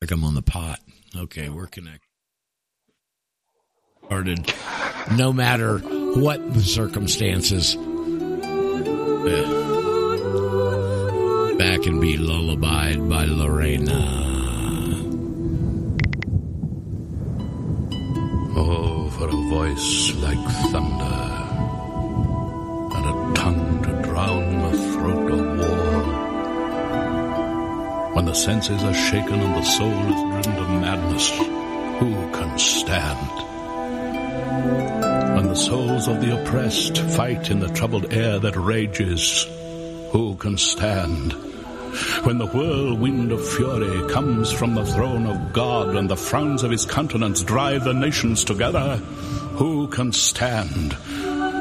Like I'm on the pot. Okay, we're connected. Started. No matter what the circumstances. Yeah. Back and be lullabied by Lorena. Oh, for a voice like thunder When the senses are shaken and the soul is driven to madness, who can stand? When the souls of the oppressed fight in the troubled air that rages, who can stand? When the whirlwind of fury comes from the throne of God and the frowns of his countenance drive the nations together, who can stand?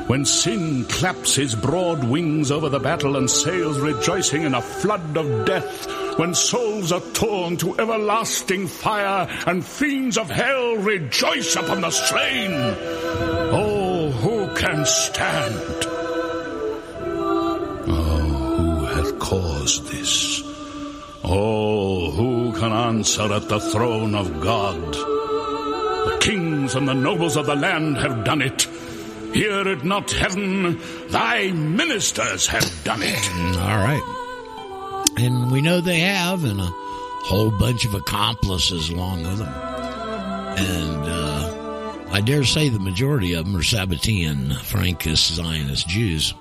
When sin claps his broad wings over the battle and sails rejoicing in a flood of death, when souls are torn to everlasting fire and fiends of hell rejoice upon the slain, oh, who can stand? Oh, who hath caused this? Oh, who can answer at the throne of God? The kings and the nobles of the land have done it. Hear it not, heaven, thy ministers have done it. All right. And we know they have, and a whole bunch of accomplices along with them. And uh, I dare say the majority of them are Sabbatean, Frankist, Zionist Jews.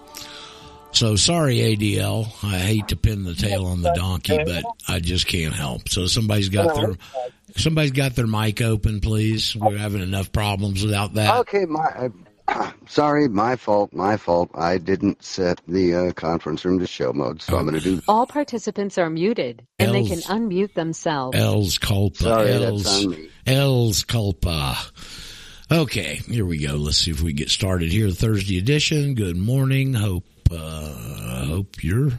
So sorry, ADL. I hate to pin the tail on the donkey, but I just can't help. So somebody's got their somebody's got their mic open, please. We're having enough problems without that. Okay, my sorry, my fault, my fault. I didn't set the uh, conference room to show mode, so I'm going to do. All participants are muted, and L's, they can unmute themselves. Els culpa. Sorry, L's, that's on me. L's culpa. Okay, here we go. Let's see if we get started here. Thursday edition. Good morning. Hope uh, hope your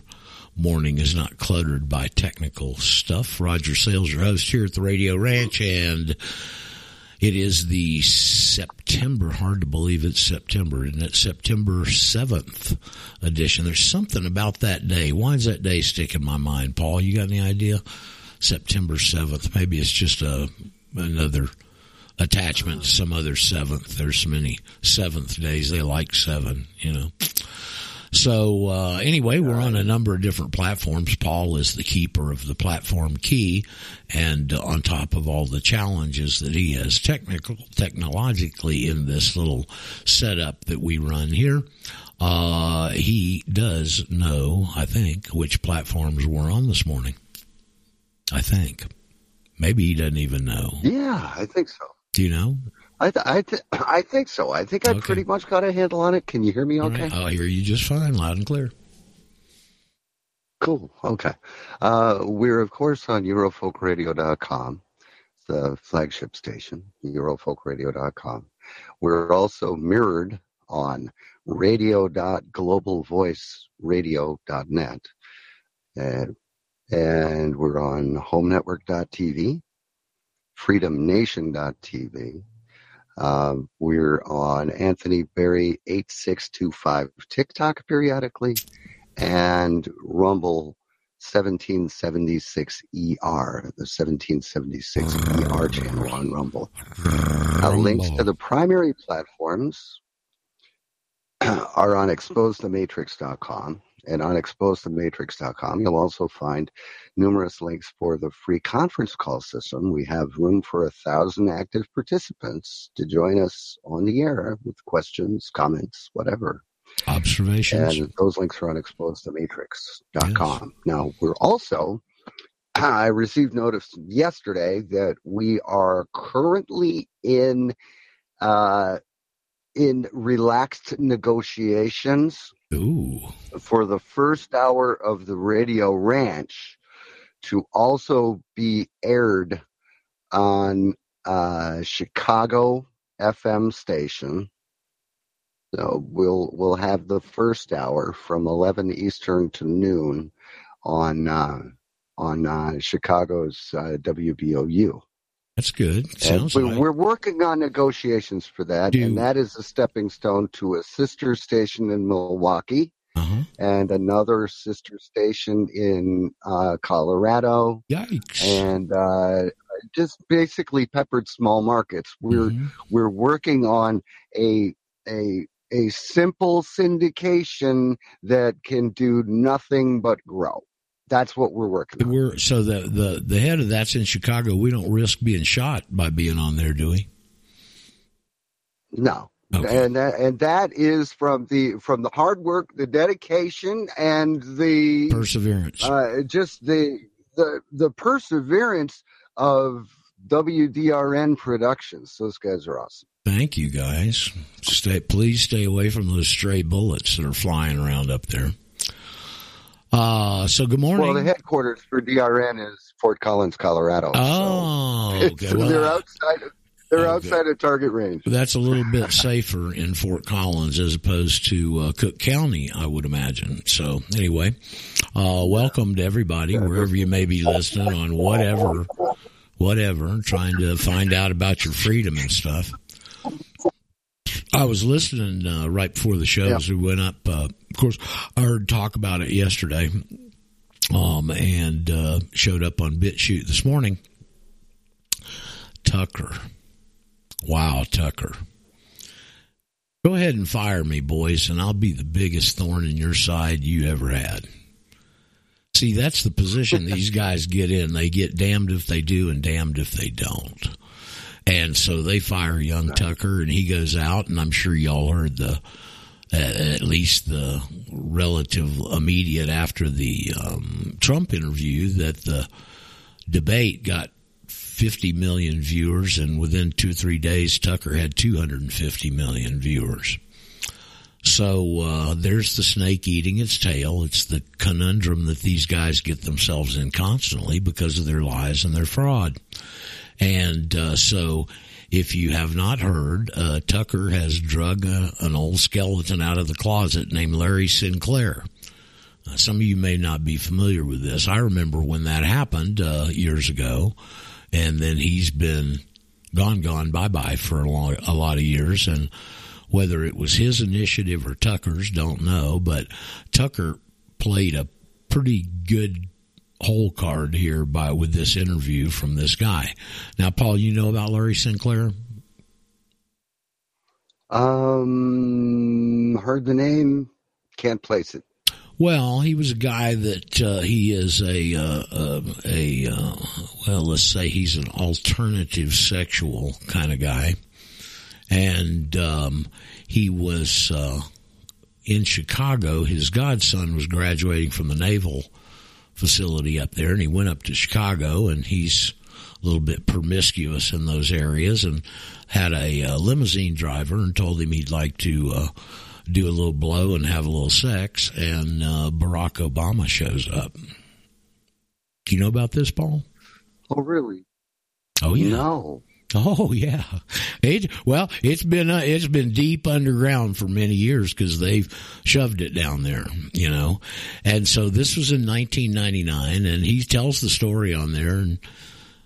morning is not cluttered by technical stuff. Roger Sayles, your host here at the Radio Ranch, and it is the September, hard to believe it's September, isn't it? September 7th edition. There's something about that day. Why does that day stick in my mind, Paul? You got any idea? September 7th. Maybe it's just a, another attachment to some other seventh. There's so many seventh days. They like seven, you know. So uh, anyway, we're on a number of different platforms. Paul is the keeper of the platform key, and uh, on top of all the challenges that he has technical technologically in this little setup that we run here, uh, he does know, I think, which platforms we're on this morning. I think. Maybe he doesn't even know. Yeah, I think so. Do you know? I th- I, th- I think so. I think I Okay. pretty much got a handle on it. Can you hear me okay? right. I'll hear you just fine, loud and clear. Cool. Okay. Uh, we're, of course, on Eurofolkradio.com, the flagship station, Eurofolkradio.com. We're also mirrored on radio.globalvoiceradio.net. And, and we're on homenetwork.tv, freedomnation.tv. Um, we're on Anthony Berry 8625 TikTok periodically and Rumble 1776ER, the 1776 ER channel on Rumble. Uh, links to the primary platforms are on exposethematrix.com. And on exposethematrix.com, you'll also find numerous links for the free conference call system. We have room for a thousand active participants to join us on the air with questions, comments, whatever. Observations. And those links are on exposethematrix.com. Now, we're also, I received notice yesterday that we are currently in, uh, in relaxed negotiations Ooh. for the first hour of the Radio Ranch to also be aired on uh, Chicago FM station. So we'll we'll have the first hour from 11 Eastern to noon on uh, on uh, Chicago's uh, WBOU. That's good. Sounds we, like. we're working on negotiations for that, Do- and that is a stepping stone to a sister station in Milwaukee Uh-huh. and another sister station in uh, Colorado Yikes. and uh, just basically peppered small markets. We're Mhm. we're working on a a a simple syndication that can do nothing but grow. That's what we're working on. We're so the the the head of that's in Chicago. We don't risk being shot by being on there, do we? No. Okay. And that, and that is from the from the hard work, the dedication, and the Perseverance. uh, just the the the perseverance of WDRN Productions. Those guys are awesome. Thank you, guys. Stay, please stay away from those stray bullets that are flying around up there. Uh, so good morning. Well, the headquarters for DRN is Fort Collins, Colorado. oh, so okay. Well, they're outside. Of, they're Okay. outside of target range. That's a little bit safer in Fort Collins as opposed to uh, Cook County, I would imagine. So anyway, uh, welcome to everybody wherever you may be listening on whatever, whatever, trying to find out about your freedom and stuff. I was listening uh, right before the show Yeah. as we went up. Uh, of course, I heard talk about it yesterday, um, and uh, showed up on BitChute this morning. Tucker. Wow, Tucker. Go ahead and fire me, boys, and I'll be the biggest thorn in your side you ever had. See, that's the position these guys get in. They get damned if they do and damned if they don't. And so they fire young Tucker, and he goes out, and I'm sure y'all heard the, at least the relative immediate after the um, Trump interview that the debate got 50 million viewers, and within two or three days, Tucker had 250 million viewers. So uh, there's the snake eating its tail. It's the conundrum that these guys get themselves in constantly because of their lies and their fraud. And uh, so, if you have not heard, uh, Tucker has drug uh, an old skeleton out of the closet named Larry Sinclair. Uh, some of you may not be familiar with this. I remember when that happened uh, years ago, and then he's been gone, gone, bye bye for a, long, a lot of years. And whether it was his initiative or Tucker's, don't know. But Tucker played a pretty good hole card here by with this interview from this guy. Now, Paul, you know about Larry Sinclair? Um, heard the name, can't place it. Well, he was a guy that uh, he is a uh, uh, a uh, well, let's say he's an alternative sexual kind of guy, and um, he was uh, in Chicago. His godson was graduating from the naval facility up there, and he went up to Chicago, and he's a little bit promiscuous in those areas, and had a, uh limousine driver, and told him he'd like to. Uh, do a little blow and have a little sex, and uh, Barack Obama shows up. Do you know about this, Paul? Oh, really? Oh yeah. No. Oh yeah. It well, it's been uh, it's been deep underground for many years because they've shoved it down there, you know. And so this was in 1999, and he tells the story on there. And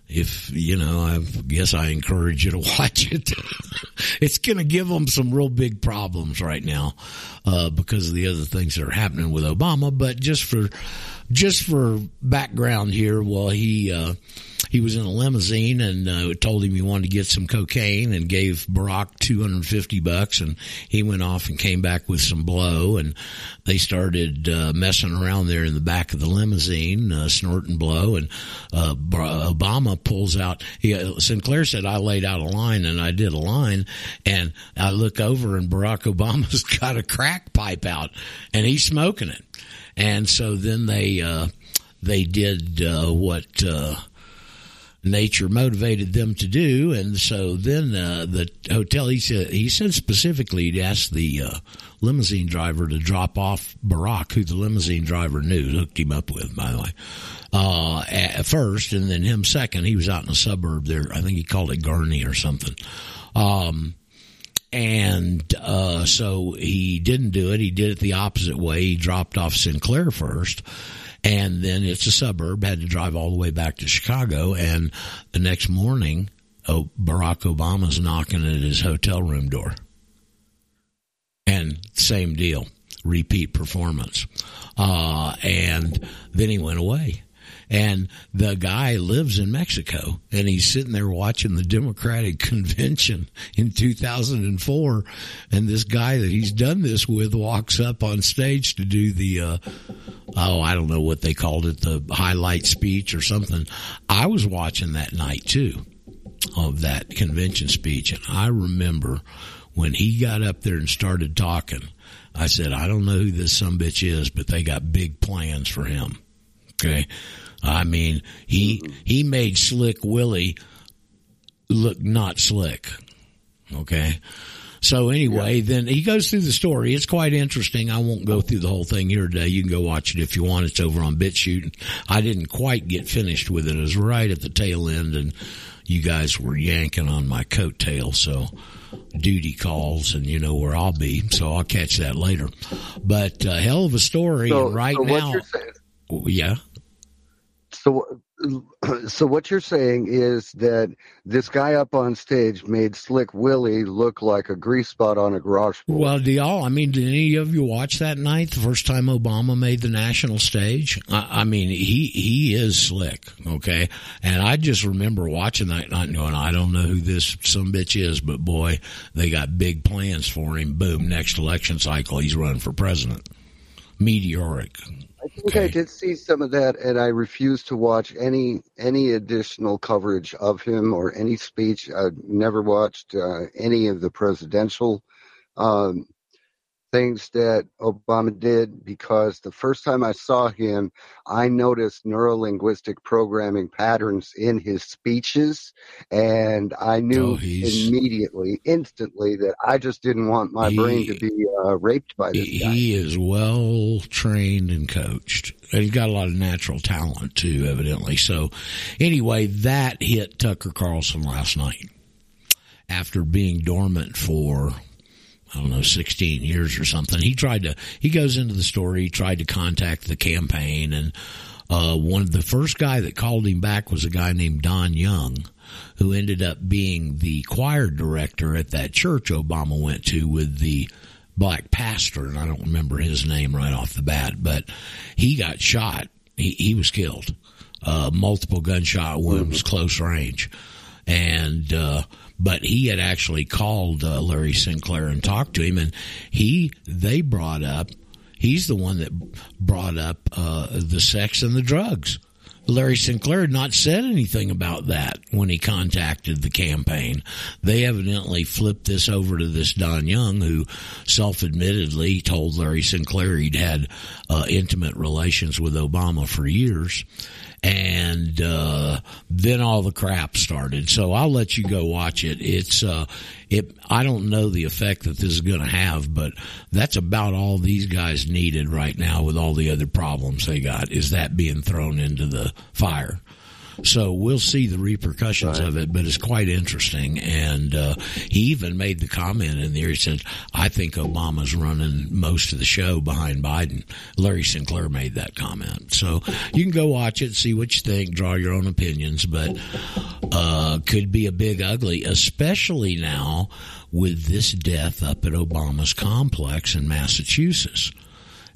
if you know, I guess I encourage you to watch it. it's going to give them some real big problems right now uh, because of the other things that are happening with Obama. But just for just for background here, well, he. Uh, he was in a limousine and uh, told him he wanted to get some cocaine and gave Barack 250 bucks. And he went off and came back with some blow. And they started uh, messing around there in the back of the limousine uh, snorting blow. And uh, Obama pulls out he, uh, Sinclair said I laid out a line and I did a line. And I look over and Barack Obama's got a crack pipe out and he's smoking it. And so then they uh, they did uh, what uh, nature motivated them to do, and so then uh, the hotel. He said he said specifically he asked the uh, limousine driver to drop off Barack, who the limousine driver knew, hooked him up with, by the way, uh, at first, and then him second. He was out in a suburb there. I think he called it Gurnee or something. Um, and uh, so he didn't do it. He did it the opposite way. He dropped off Sinclair first, and then it's a suburb. Had to drive all the way back to Chicago, and the next morning, oh, Barack Obama's knocking at his hotel room door, and same deal, repeat performance. Uh, and then he went away. And the guy lives in Mexico and he's sitting there watching the Democratic convention in 2004. And this guy that he's done this with walks up on stage to do the, uh, oh, I don't know what they called it, the highlight speech or something. I was watching that night too of that convention speech. And I remember when he got up there and started talking, I said, I don't know who this some bitch is, but they got big plans for him. Okay. I mean, he, he made Slick Willie look not slick. Okay. So anyway, yeah. then he goes through the story. It's quite interesting. I won't go through the whole thing here today. You can go watch it if you want. It's over on BitChute. I didn't quite get finished with it. It was right at the tail end and you guys were yanking on my coattail. So duty calls and you know where I'll be. So I'll catch that later. But uh, hell of a story. So, right so now, yeah. So so what you're saying is that this guy up on stage made Slick Willie look like a grease spot on a garage floor. Well, do y'all? I mean, did any of you watch that night? The first time Obama made the national stage. I, I mean, he he is slick, okay. And I just remember watching that night, and going, I don't know who this some bitch is, but boy, they got big plans for him. Boom, next election cycle, he's running for president. Meteoric. I think okay. I did see some of that, and I refuse to watch any any additional coverage of him or any speech. I never watched uh, any of the presidential um, things that Obama did because the first time I saw him, I noticed neurolinguistic programming patterns in his speeches, and I knew oh, immediately, instantly, that I just didn't want my he, brain to be uh, raped by this he, guy. He is well trained and coached. And he's got a lot of natural talent too, evidently. So, anyway, that hit Tucker Carlson last night after being dormant for I don't know, 16 years or something. He tried to, he goes into the story, he tried to contact the campaign and, uh, one of the first guy that called him back was a guy named Don Young, who ended up being the choir director at that church Obama went to with the black pastor, and I don't remember his name right off the bat, but he got shot. He, he was killed. Uh, multiple gunshot wounds, mm-hmm. close range. And, uh, but he had actually called uh, Larry Sinclair and talked to him, and he they brought up he's the one that brought up uh, the sex and the drugs. Larry Sinclair had not said anything about that when he contacted the campaign. They evidently flipped this over to this Don Young, who self-admittedly told Larry Sinclair he'd had uh, intimate relations with Obama for years and uh, then all the crap started. So I'll let you go watch it. It's uh, it. I don't know the effect that this is going to have, but that's about all these guys needed right now with all the other problems they got. Is that being thrown into the fire? So we'll see the repercussions right. of it, but it's quite interesting. And uh, he even made the comment in there. He said, "I think Obama's running most of the show behind Biden." Larry Sinclair made that comment. So you can go watch it, see what you think, draw your own opinions. But uh, could be a big ugly, especially now with this death up at Obama's complex in Massachusetts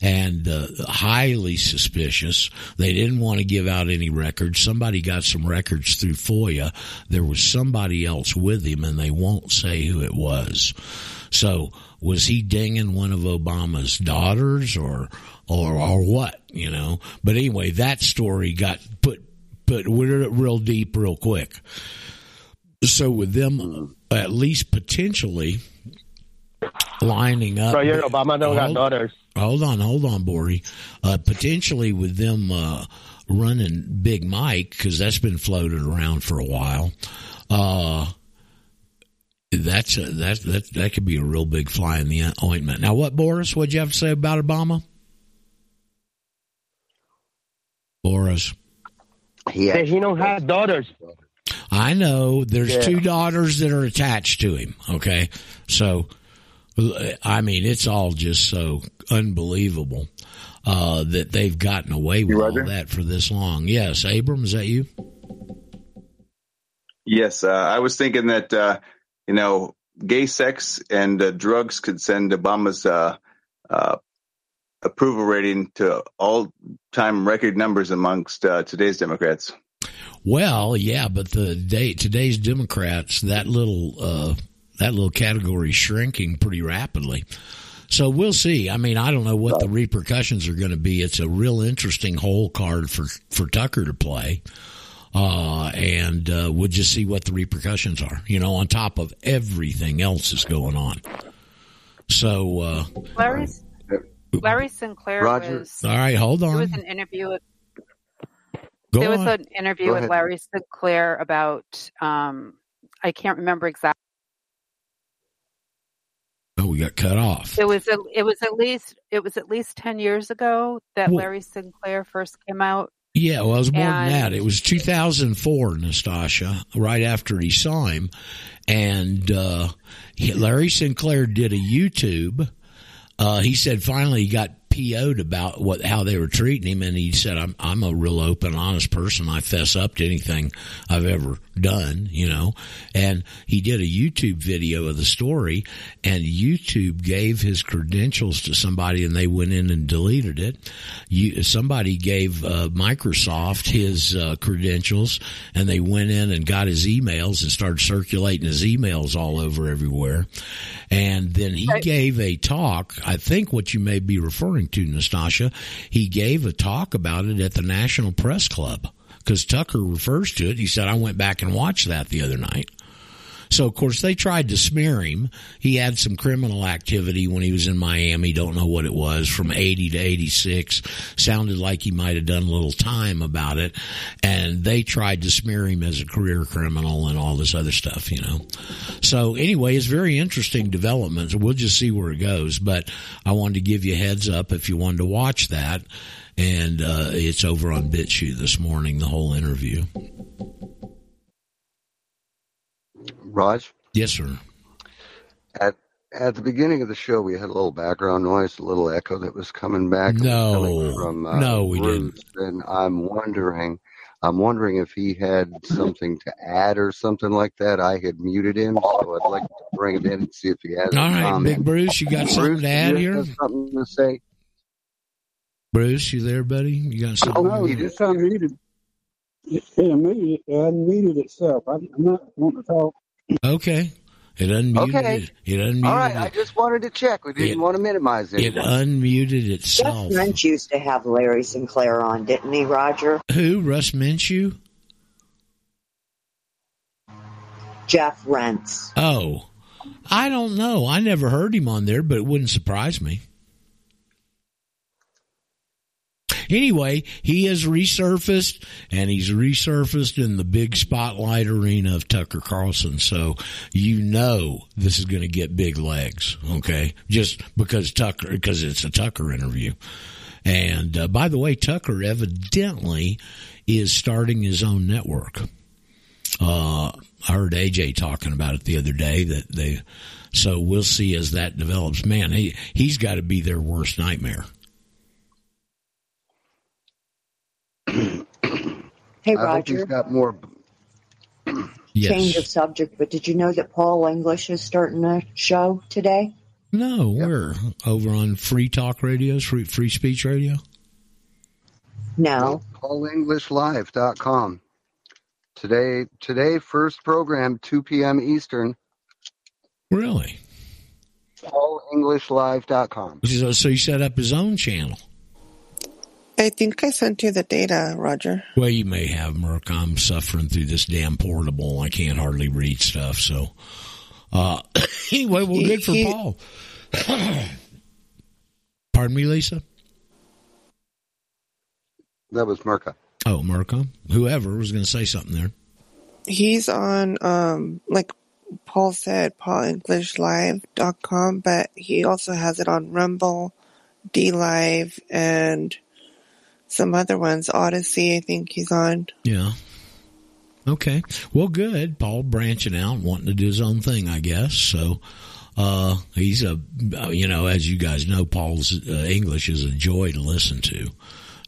and uh, highly suspicious. They didn't want to give out any records. Somebody got some records through FOIA. There was somebody else with him, and they won't say who it was. So, was he dinging one of Obama's daughters, or or or what? You know. But anyway, that story got put put real deep, real quick. So with them, at least potentially lining up. Here, Obama don't got daughters. Hold on, hold on, Bori. Uh, potentially with them uh, running Big Mike because that's been floated around for a while. Uh, that's a, that that that could be a real big fly in the ointment. Now, what Boris? What'd you have to say about Obama? Boris. He, he don't have daughters. I know. There's yeah. two daughters that are attached to him. Okay, so I mean, it's all just so unbelievable uh, that they've gotten away with all that for this long. Yes, Abram, is that you? Yes, uh, I was thinking that uh, you know, gay sex and uh, drugs could send Obama's uh, uh, approval rating to all time record numbers amongst uh, today's Democrats. Well, yeah, but the day today's Democrats that little uh, that little category is shrinking pretty rapidly. So we'll see. I mean, I don't know what the repercussions are going to be. It's a real interesting hole card for for Tucker to play. Uh, and uh, we'll just see what the repercussions are, you know, on top of everything else that's going on. So, uh, Larry, Larry Sinclair Roger. was. all right, hold on. There on. was an interview. With, Go there was on. an interview Go with ahead. Larry Sinclair about. Um, I can't remember exactly. Oh, we got cut off. It was. A, it was at least. It was at least ten years ago that Well- Larry Sinclair first came out. Yeah, well, it was more than that. It was 2004, Nastasha, right after he saw him. And uh, Larry Sinclair did a YouTube. Uh, he said finally he got PO'd about what how they were treating him, and he said, "I'm I'm a real open, honest person. I fess up to anything I've ever done, you know." And he did a YouTube video of the story, and YouTube gave his credentials to somebody, and they went in and deleted it. You somebody gave uh, Microsoft his uh, credentials, and they went in and got his emails and started circulating his emails all over everywhere. And then he gave a talk. I think what you may be referring to, Nastasha, he gave a talk about it at the National Press Club because Tucker refers to it. He said, I went back and watched that the other night. So of course they tried to smear him. He had some criminal activity when he was in Miami. Don't know what it was from 80 to 86. Sounded like he might have done a little time about it. And they tried to smear him as a career criminal and all this other stuff, you know. So anyway, it's very interesting developments. We'll just see where it goes. But I wanted to give you heads up if you wanted to watch that. And, uh, it's over on BitChute this morning, the whole interview. Raj, Yes, sir. at at the beginning of the show, we had a little background noise, a little echo that was coming back. No. coming from, uh, No, we Bruce, didn't. And I'm wondering, I'm wondering if he had something to add or something like that. I had muted him, so I'd like to bring him in and see if he has All a right, comment. Big Bruce, you got something to add you here? something to say? Bruce, you there, buddy? You got something? Oh, he it's did. unmuted. It, it unmuted, it unmuted itself. I'm, I'm not wanting to talk. Okay. It unmuted Okay. it. It unmuted All right, I just wanted to check. We didn't It- want to minimize It It unmuted itself. Jeff itself. French used to have Larry Sinclair on, didn't he, Roger? Who? Russ Minshew? Jeff Rense. Oh, I don't know. I never heard him on there, but it wouldn't surprise me. Anyway, he has resurfaced, and he's resurfaced in the big spotlight arena of Tucker Carlson. So you know this is going to get big legs, okay? Just because Tucker, because it's a Tucker interview. And uh, by the way, Tucker evidently is starting his own network. Uh, I heard AJ talking about it the other day that they, so we'll see as that develops. Man, he, he's got to be their worst nightmare. Hey, Roger. I hope he's Roger. got more. Change of subject, but did you know that Paul English is starting a show today? No, we're over on Free Talk Radios, Free, free Speech Radio. No. PaulEnglishLive.com. Today, today, first program, 2 p.m. Eastern. Really? PaulEnglishLive.com. So, so he set up his own channel. I think I sent you the data, Roger. Well, you may have, Merc. I'm suffering through this damn portable. I can't hardly read stuff. So, uh, anyway, well, good for He- Paul. Pardon me, Lisa? That was Merca. Oh, Merca. Whoever was going to say something there. He's on, um, like Paul said, PaulEnglishLive.com, but he also has it on Rumble, DLive, and some other ones. Odysee, I think he's on. Yeah. Okay. Well, good. Paul branching out, wanting to do his own thing, I guess. So, uh, he's a, you know, as you guys know, Paul's uh, English is a joy to listen to.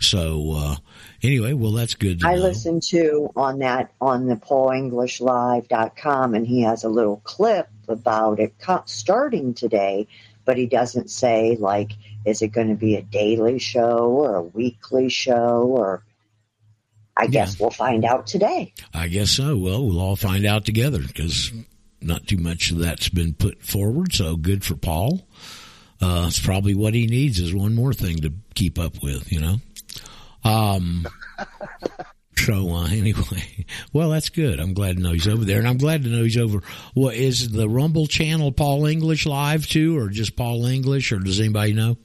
So, uh, anyway, well, that's good to I know. listened to on that on the PaulEnglishLive.com, and he has a little clip about it starting today but he doesn't say like, is it going to be a daily show or a weekly show or I guess we'll find out today. I guess so. Well, we'll all find out together because not too much of that's been put forward. So good for Paul. Uh, it's probably what he needs is one more thing to keep up with, you know. Um, so uh, anyway, well, that's good. I'm glad to know he's over there, and I'm glad to know he's over. What well, is the Rumble channel Paul English live too, or just Paul English, or does anybody know?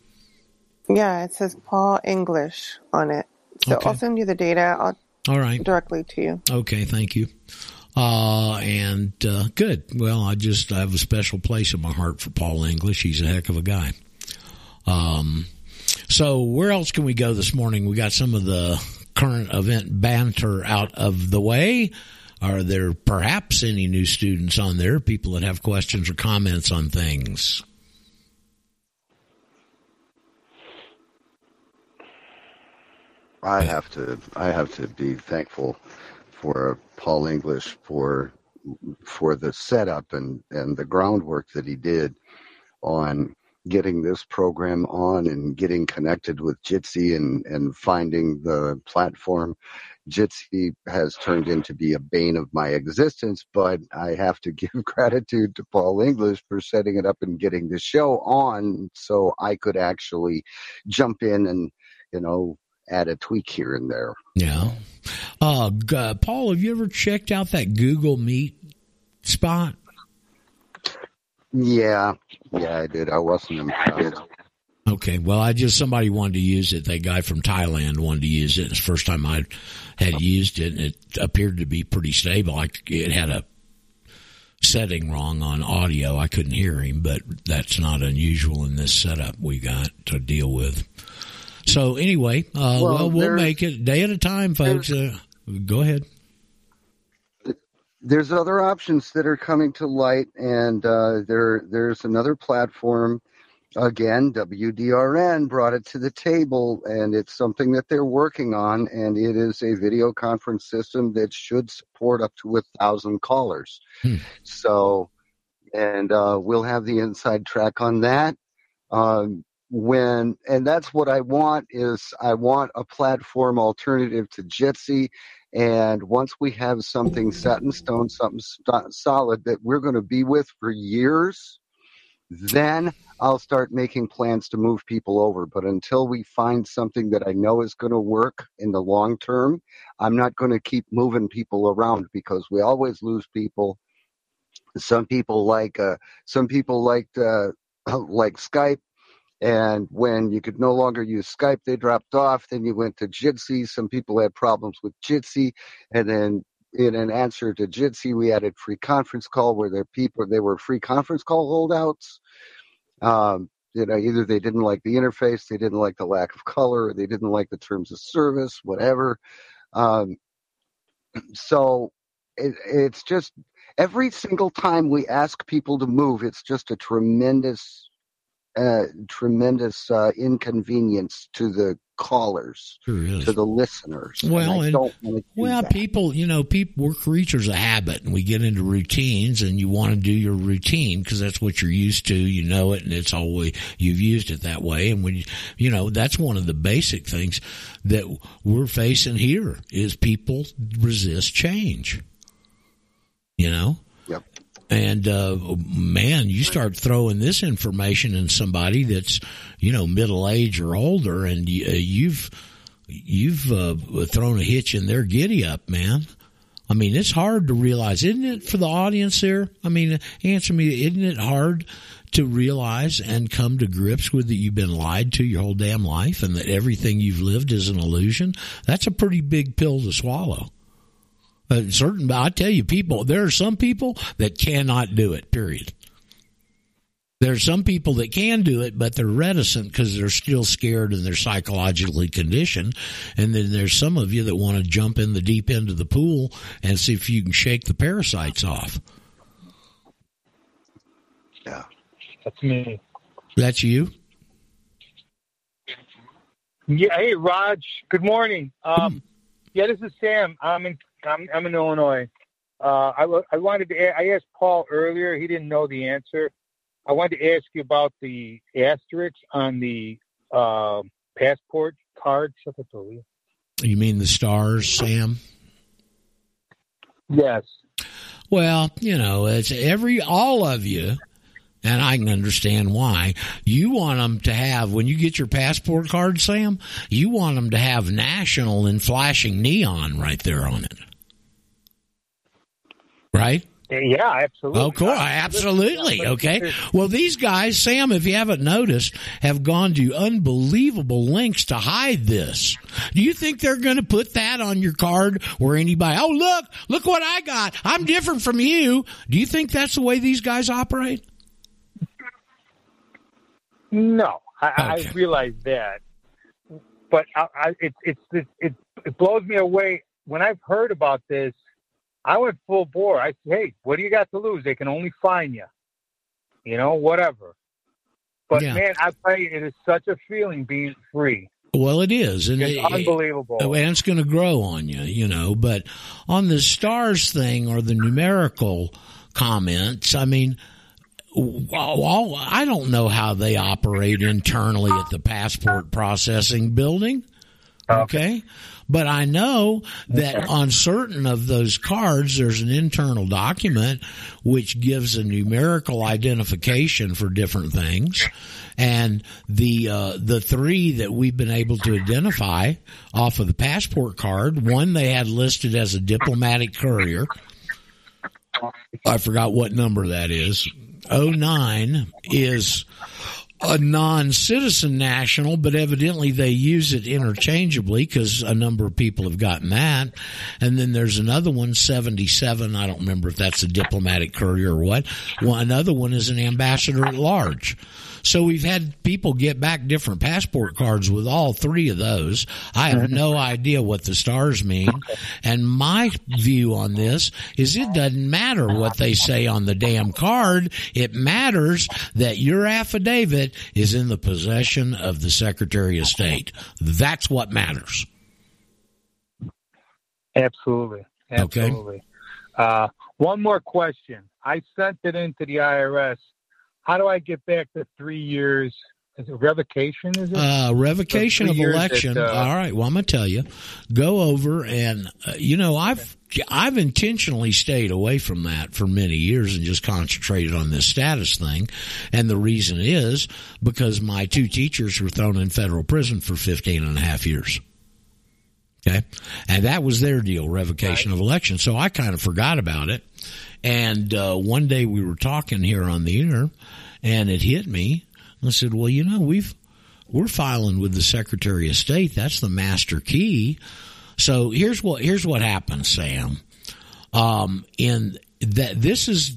Yeah, it says Paul English on it. So okay. I'll send you the data. I'll all right directly to you. Okay, thank you. Uh, and uh, good. Well, I just I have a special place in my heart for Paul English. He's a heck of a guy. Um, so where else can we go this morning? We got some of the current event banter out of the way. Are there perhaps any new students on there? People that have questions or comments on things? I have to I have to be thankful for Paul English for for the setup and and the groundwork that he did on getting this program on and getting connected with Jitsi and and finding the platform. Jitsi has turned into be a bane of my existence, but I have to give gratitude to Paul English for setting it up and getting the show on so I could actually jump in and you know add a tweak here and there. Yeah. Uh, uh, Paul, have you ever checked out that Google Meet spot? Yeah, yeah, I did. I wasn't impressed. Okay, well, I just somebody wanted to use it. That guy from Thailand wanted to use it. It's the first time I had used it, and it appeared to be pretty stable. I, it had a setting wrong on audio. I couldn't hear him, but that's not unusual in this setup we got to deal with. So anyway, uh, well, well, we'll make it day at a time, folks. Uh, go ahead. There's other options that are coming to light, and uh, there there's another platform. Again, WDRN brought it to the table, and it's something that they're working on. And it is a video conference system that should support up to a thousand callers. Hmm. So, and uh, we'll have the inside track on that. Um, when and that's what I want is I want a platform alternative to Jitsi. And once we have something set in stone something st- solid that we're going to be with for years then I'll start making plans to move people over. But until we find something that I know is going to work in the long term I'm not going to keep moving people around because we always lose people. Some people like uh, some people like uh, like Skype and when you could no longer use Skype, they dropped off. Then you went to Jitsi. Some people had problems with Jitsi. And then in an answer to Jitsi, we added free conference call where their people, they were free conference call holdouts. Um, you know, either they didn't like the interface, they didn't like the lack of color, they didn't like the terms of service, whatever. Um, so it, it's just every single time we ask people to move, it's just a tremendous uh, tremendous uh, inconvenience to the callers, to the listeners. Well, and and, well, that. people, you know, people we're creatures of habit, and we get into routines, and you want to do your routine because that's what you're used to. You know it, and it's always you've used it that way. And when you, you know, that's one of the basic things that we're facing here is people resist change. You know, and uh, man, you start throwing this information in somebody that's you know middle age or older, and uh, you've you've uh, thrown a hitch in their giddy up, man. I mean, it's hard to realize, isn't it, for the audience there? I mean, answer me, isn't it hard to realize and come to grips with that you've been lied to your whole damn life and that everything you've lived is an illusion? That's a pretty big pill to swallow. Uh, certain, I tell you, people, there are some people that cannot do it, period. There are some people that can do it, but they're reticent because they're still scared and they're psychologically conditioned. And then there's some of you that want to jump in the deep end of the pool and see if you can shake the parasites off. Yeah. That's me. That's you? Yeah. Hey, Raj. Good morning. Um, yeah, this is Sam. I'm in I'm, I'm in Illinois. Uh, I, I wanted to. I asked Paul earlier. He didn't know the answer. I wanted to ask you about the asterisk on the uh, passport card. You mean the stars, Sam? Yes. Well, you know, it's every all of you, and I can understand why you want them to have when you get your passport card, Sam. You want them to have national and flashing neon right there on it, right? Yeah, absolutely. Oh, cool. Absolutely. Okay. Well, these guys, Sam, if you haven't noticed, have gone to unbelievable lengths to hide this. Do you think they're going to put that on your card where anybody, oh, look, look what I got. I'm different from you. Do you think that's the way these guys operate? No, I, Okay. I realize that, but I, I, it, it, it it blows me away when I've heard about this. I went full bore. I said, "Hey, what do you got to lose? They can only fine you, you know, whatever." But Yeah. man, I tell you, it is such a feeling being free. Well, it is, and It's it- unbelievable. and it's going to grow on you, you know. But on the stars thing or the numerical comments, I mean, well, I don't know how they operate internally at the passport processing building. Okay. But I know that on certain of those cards, there's an internal document which gives a numerical identification for different things. And the, uh, the three that we've been able to identify off of the passport card, one they had listed as a diplomatic courier. I forgot what number that is. 09 is a non-citizen national, but evidently they use it interchangeably because a number of people have gotten that. And then there's another one, 77. I don't remember if that's a diplomatic courier or what. One, another one is an ambassador at large. So we've had people get back different passport cards with all three of those. I have no idea what the stars mean. And my view on this is it doesn't matter what they say on the damn card. It matters that your affidavit is in the possession of the Secretary of State. That's what matters. Absolutely. Okay. Uh, one more question. I sent it into the IRS. How do I get back the three years? Is it revocation? Is it? Uh, revocation of election. that, uh, All right. Well, I'm gonna tell you. Go over and uh, you know I've I've intentionally stayed away from that for many years and just concentrated on this status thing. And the reason is because my two teachers were thrown in federal prison for 15 and a half years. Okay. And that was their deal, revocation of election. So I kind of forgot about it. And, uh, one day we were talking here on the air and it hit me. I said, well, you know, we've, we're filing with the Secretary of State. That's the master key. So here's what, here's what happens, Sam. Um, in that this is,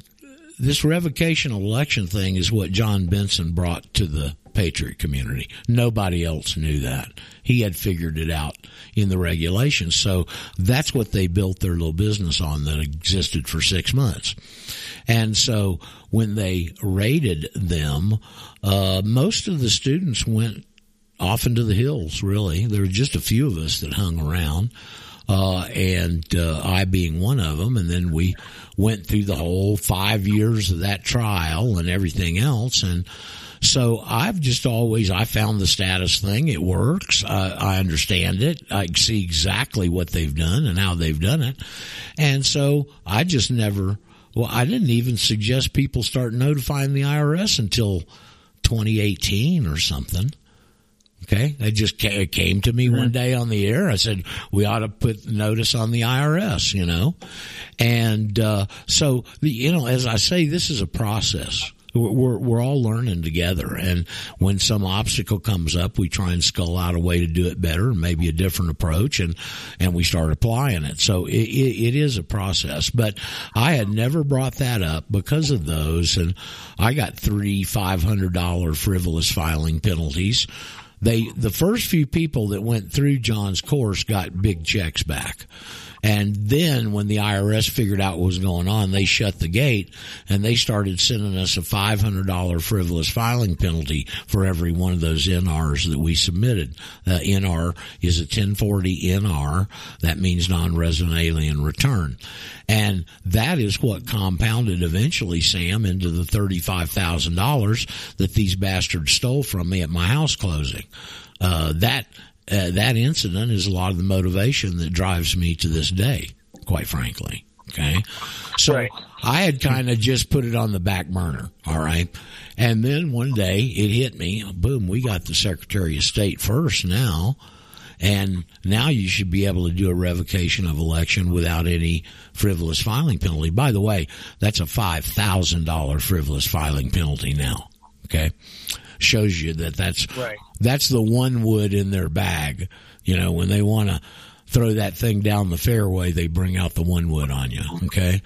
this revocation election thing is what John Benson brought to the Patriot community. Nobody else knew that. He had figured it out in the regulations. So that's what they built their little business on that existed for six months. And so when they raided them, uh, most of the students went off into the hills, really. There were just a few of us that hung around, uh, and uh, I being one of them. And then we went through the whole five years of that trial and everything else. And so I've just always, I found the status thing. It works. Uh, I understand it. I see exactly what they've done and how they've done it. And so I just never, well, I didn't even suggest people start notifying the IRS until 2018 or something. Okay. It just ca- it came to me one day on the air. I said, we ought to put notice on the IRS, you know? And, uh, so the, you know, as I say, this is a process. We're, we're, all learning together. And when some obstacle comes up, we try and skull out a way to do it better and maybe a different approach and, and we start applying it. So it, it, it is a process, but I had never brought that up because of those. And I got three $500 frivolous filing penalties they the first few people that went through John's course got big checks back. And then when the IRS figured out what was going on, they shut the gate and they started sending us a $500 frivolous filing penalty for every one of those NRs that we submitted. Uh, NR is a 1040 NR. That means non-resident alien return. And that is what compounded eventually, Sam, into the $35,000 that these bastards stole from me at my house closing. Uh, that, uh, that incident is a lot of the motivation that drives me to this day, quite frankly. Okay. So Right. I had kind of just put it on the back burner. All right. And then one day it hit me. Boom. We got the Secretary of State first now. And now you should be able to do a revocation of election without any frivolous filing penalty. By the way, that's a $5,000 frivolous filing penalty now. Okay. Shows you that that's, Right. that's the one wood in their bag. You know, when they want to throw that thing down the fairway, they bring out the one wood on you. Okay.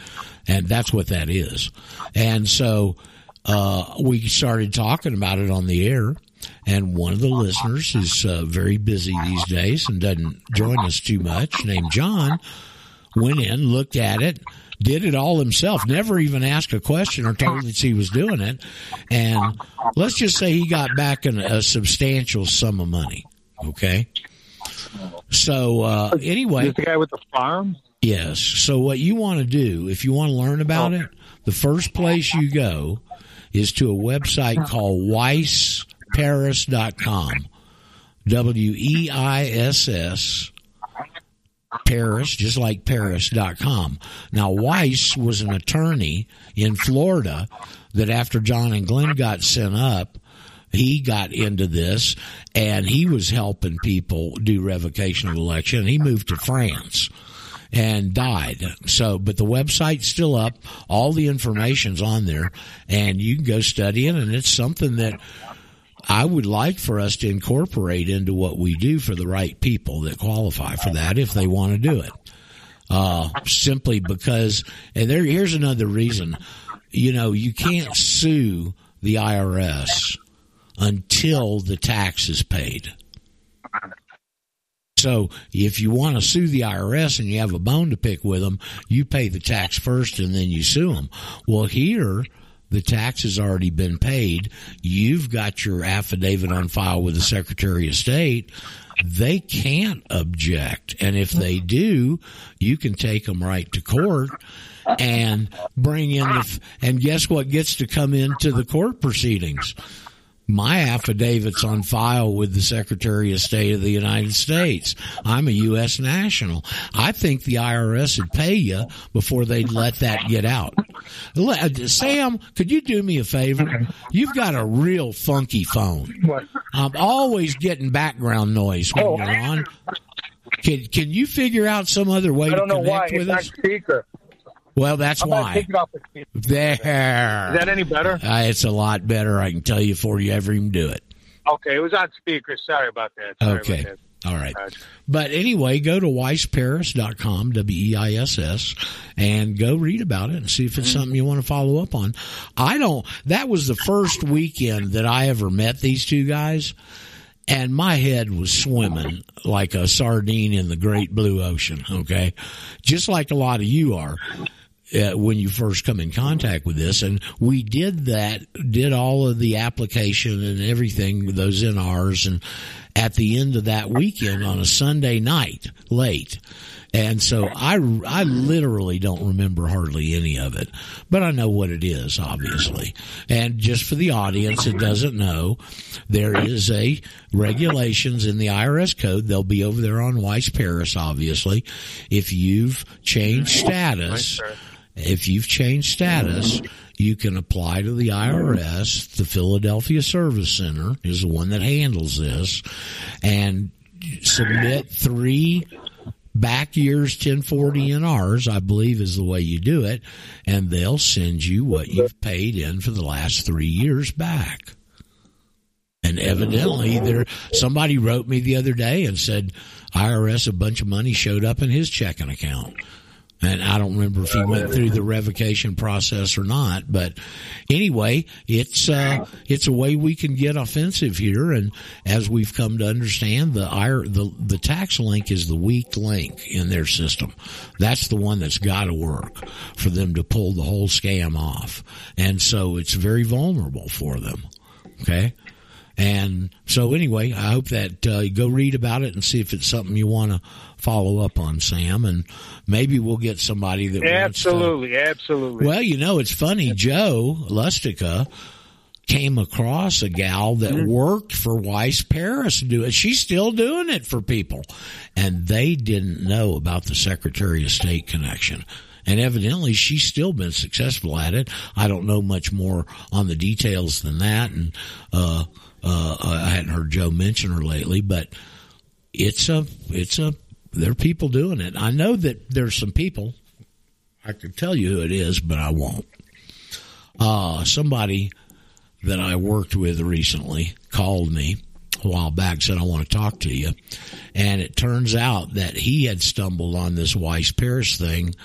And that's what that is. And so, uh, we started talking about it on the air. And one of the listeners is uh, very busy these days and doesn't join us too much, named John, went in, looked at it, did it all himself, never even asked a question or told us he was doing it. And let's just say he got back an, a substantial sum of money. Okay. So, uh, anyway. The guy with the farm? Yes. So what you want to do, if you want to learn about it, the first place you go is to a website called weissparis.com. W E I S S Paris, just like Paris.com. Now, Weiss was an attorney in Florida that after John and Glenn got sent up, he got into this and he was helping people do revocation of election. He moved to France and died. So, but the website's still up. All the information's on there and you can go study it and it's something that I would like for us to incorporate into what we do for the right people that qualify for that if they want to do it. Uh, simply because, and there, here's another reason, you know, you can't sue the IRS until the tax is paid. So if you want to sue the IRS and you have a bone to pick with them, you pay the tax first and then you sue them. Well, here, the tax has already been paid. You've got your affidavit on file with the Secretary of State. They can't object. And if they do, you can take them right to court and bring in the, and guess what gets to come into the court proceedings? My affidavit's on file with the Secretary of State of the United States. I'm a U.S. national. I think the IRS would pay you before they'd let that get out. Uh, Sam, could you do me a favor? You've got a real funky phone. I'm always getting background noise when Oh. you're on. Can can you figure out some other way I don't to know why. connect It's with us? speaker. Well, that's I'm why. take it off the. There. Is that any better? Uh, it's a lot better. I can tell you before you ever even do it. Okay, it was on speaker. Sorry about that. Sorry Okay. About All right. But anyway, go to weissparis.com, W-E-I-S-S, and go read about it and see if it's something you want to follow up on. I don't, that was the first weekend that I ever met these two guys. And my head was swimming like a sardine in the great blue ocean. Okay. Just like a lot of you are uh, when you first come in contact with this. And we did that, did all of the application and everything, those NRs, and at the end of that weekend on a Sunday night, late. And so I, I literally don't remember hardly any of it, but I know what it is, obviously. And just for the audience that doesn't know, there is a regulations in the IRS code. They'll be over there on Weiss Paris, obviously. If you've changed status, if you've changed status, you can apply to the IRS. The Philadelphia Service Center is the one that handles this and submit three back years 1040 and NRs, I believe is the way you do it. And they'll send you what you've paid in for the last three years back. And evidently there, somebody wrote me the other day and said IRS, a bunch of money showed up in his checking account. And I don't remember if he went through the revocation process or not, but anyway, it's uh, it's a way we can get offensive here. And as we've come to understand, the the the tax link is the weak link in their system. That's the one that's got to work for them to pull the whole scam off. And so it's very vulnerable for them. Okay. And so anyway, I hope that uh, you go read about it and see if it's something you want to follow up on, Sam, and maybe we'll get somebody that absolutely, wants to, absolutely. Well, you know, it's funny. Joe Lustica came across a gal that mm-hmm. worked for Weiss Paris do it. She's still doing it for people, and they didn't know about the Secretary of State connection and evidently she's still been successful at it. I don't know much more on the details than that, and uh, uh, I hadn't heard Joe mention her lately, but it's a it's a there are people doing it. I know that there's some people. I could tell you who it is, but I won't. Uh, somebody that I worked with recently called me a while back, said, I want to talk to you. And it turns out that he had stumbled on this Weiss Paris thing,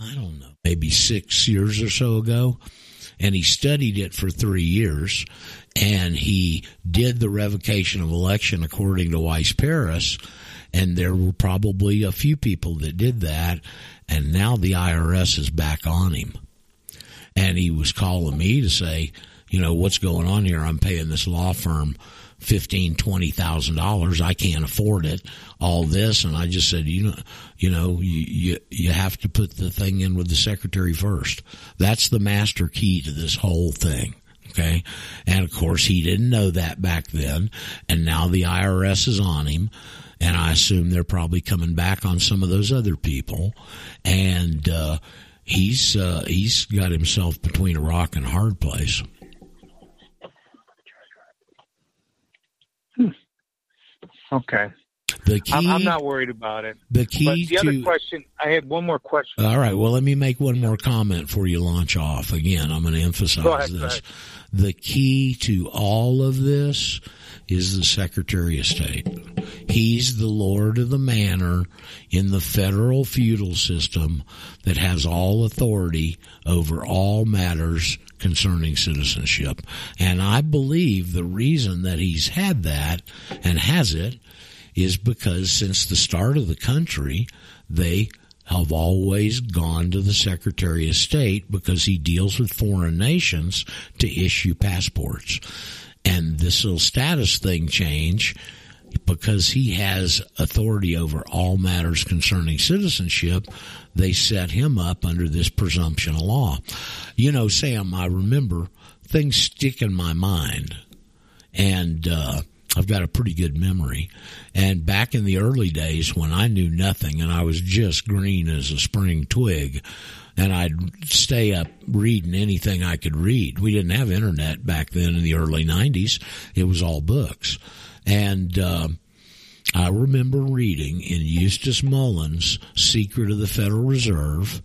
I don't know, maybe six years or so ago. And he studied it for three years and he did the revocation of election according to Weiss Paris. And there were probably a few people that did that. And now the IRS is back on him. And he was calling me to say, you know, what's going on here? I'm paying this law firm fifteen, twenty thousand dollars. I can't afford it. All this, and I just said, you know, you know, you, you you have to put the thing in with the secretary first. That's the master key to this whole thing. Okay. And of course, he didn't know that back then. And now the IRS is on him. And I assume they're probably coming back on some of those other people. And, uh, he's, uh, he's got himself between a rock and a hard place. Hmm. Okay. The key. I'm, I'm, not worried about it. The key but the to, other question. I had one more question. All right. Well, let me make one more comment before you launch off. Again, I'm going to emphasize ahead, this. The key to all of this is the Secretary of State. He's the Lord of the Manor in the federal feudal system that has all authority over all matters concerning citizenship. And I believe the reason that he's had that and has it is because since the start of the country, they have always gone to the Secretary of State because he deals with foreign nations to issue passports. And this little status thing change because he has authority over all matters concerning citizenship, they set him up under this presumption of law. You know, Sam, I remember things stick in my mind. And, uh, I've got a pretty good memory. And back in the early days when I knew nothing and I was just green as a spring twig, and I'd stay up reading anything I could read. We didn't have internet back then in the early 90s. It was all books. And, uh, I remember reading in Eustace Mullins' Secret of the Federal Reserve,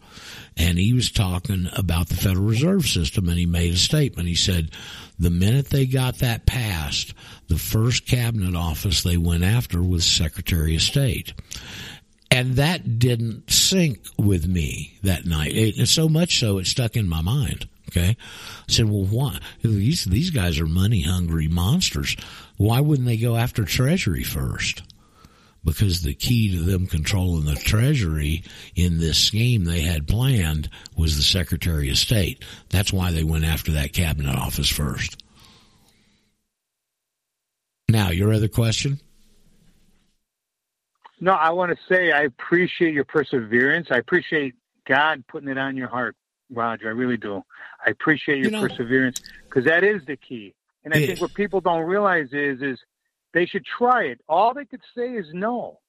and he was talking about the Federal Reserve System, and he made a statement. He said, the minute they got that passed, the first cabinet office they went after was Secretary of State. And that didn't sink with me that night. It, so much so it stuck in my mind. Okay. I said, well, why? These, these guys are money hungry monsters. Why wouldn't they go after Treasury first? Because the key to them controlling the Treasury in this scheme they had planned was the Secretary of State. That's why they went after that cabinet office first. Now, your other question? No, I want to say I appreciate your perseverance. I appreciate God putting it on your heart, Roger. I really do. I appreciate your you know, perseverance because that is the key. And I think what people don't realize is is they should try it. All they could say is no.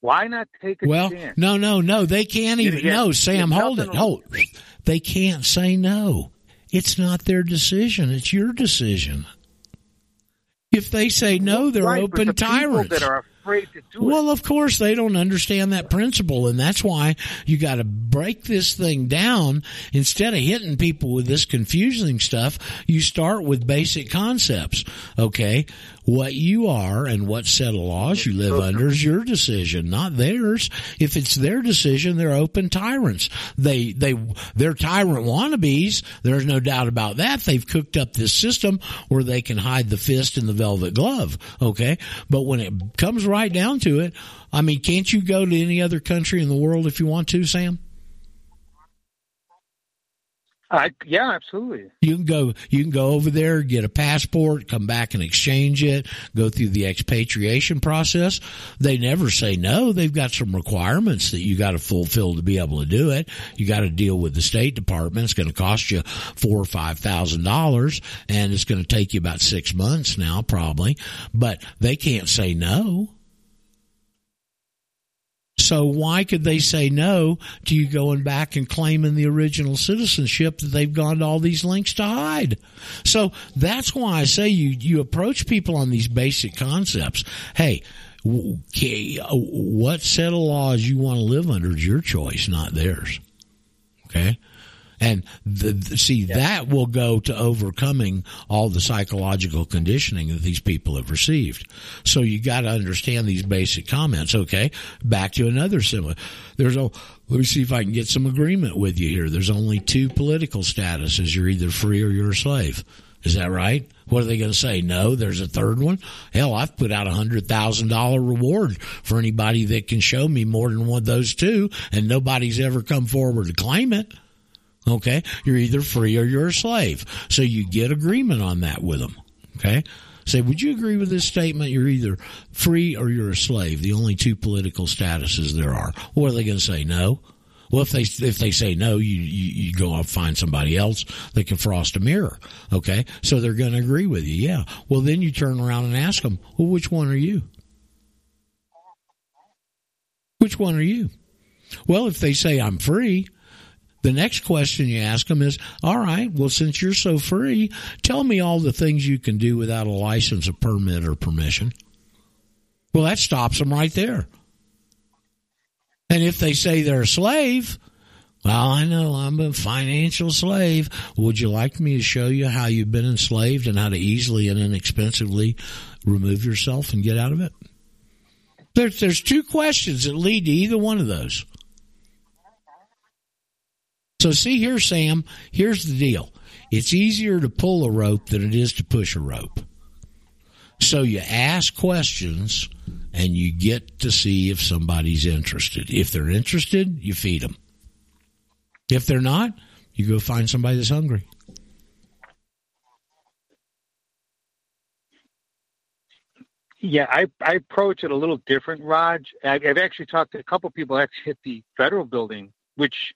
Why not take a well, chance? no, no, no. They can't even. no, Sam, hold it. Hold. They can't say no. It's not their decision. It's your decision. If they say no, they're right, open the tyrants. People that are afraid to do it. Well, of course, they don't understand that principle, and that's why you got to break this thing down. Instead of hitting people with this confusing stuff, you start with basic concepts. Okay, what you are and what set of laws you live under is your decision, not theirs. If it's their decision, they're open tyrants. They they they're tyrant wannabes. There's no doubt about that. They've cooked up this system where they can hide the fist in the velvet glove. Okay, but when it comes right down to it, I mean, can't you go to any other country in the world if you want to, Sam? I, yeah, absolutely. You can go. You can go over there, get a passport, come back and exchange it. Go through the expatriation process. They never say no. They've got some requirements that you got to fulfill to be able to do it. You got to deal with the State Department. It's going to cost you four or five thousand dollars, and it's going to take you about six months now, probably. But they can't say no. So why could they say no to you going back and claiming the original citizenship that they've gone to all these links to hide? So that's why I say you, you approach people on these basic concepts. Hey, okay, uh, what set of laws you want to live under is your choice, not theirs. And the, the, see, yeah. that will go to overcoming all the psychological conditioning that these people have received. So you got to understand these basic comments. Okay. Back to another similar. There's a, let me see if I can get some agreement with you here. There's only two political statuses. You're either free or you're a slave. Is that right? What are they going to say? No, there's a third one. Hell, I've put out a hundred thousand dollar reward for anybody that can show me more than one of those two, and nobody's ever come forward to claim it. Okay. You're either free or you're a slave. So you get agreement on that with them. Okay. Say, would you agree with this statement? You're either free or you're a slave. The only two political statuses there are. What are they going to say? No. Well, if they if they say no, you, you you go find somebody else that can frost a mirror. Okay, so they're going to agree with you. Yeah. Well, then you turn around and ask them, well, which one are you? Which one are you? Well, if they say I'm free, the next question you ask them is, all right, well, since you're so free, tell me all the things you can do without a license, a permit, or permission. Well, that stops them right there. And if they say they're a slave, well, I know I'm a financial slave. Would you like me to show you how you've been enslaved and how to easily and inexpensively remove yourself and get out of it? There's, there's two questions that lead to either one of those. So see here, Sam, here's the deal. It's easier to pull a rope than it is to push a rope. So you ask questions and you get to see if somebody's interested. If they're interested, you feed them. If they're not, you go find somebody that's hungry. Yeah, I I approach it a little different, Raj. I've, actually talked to a couple people actually at the federal building, which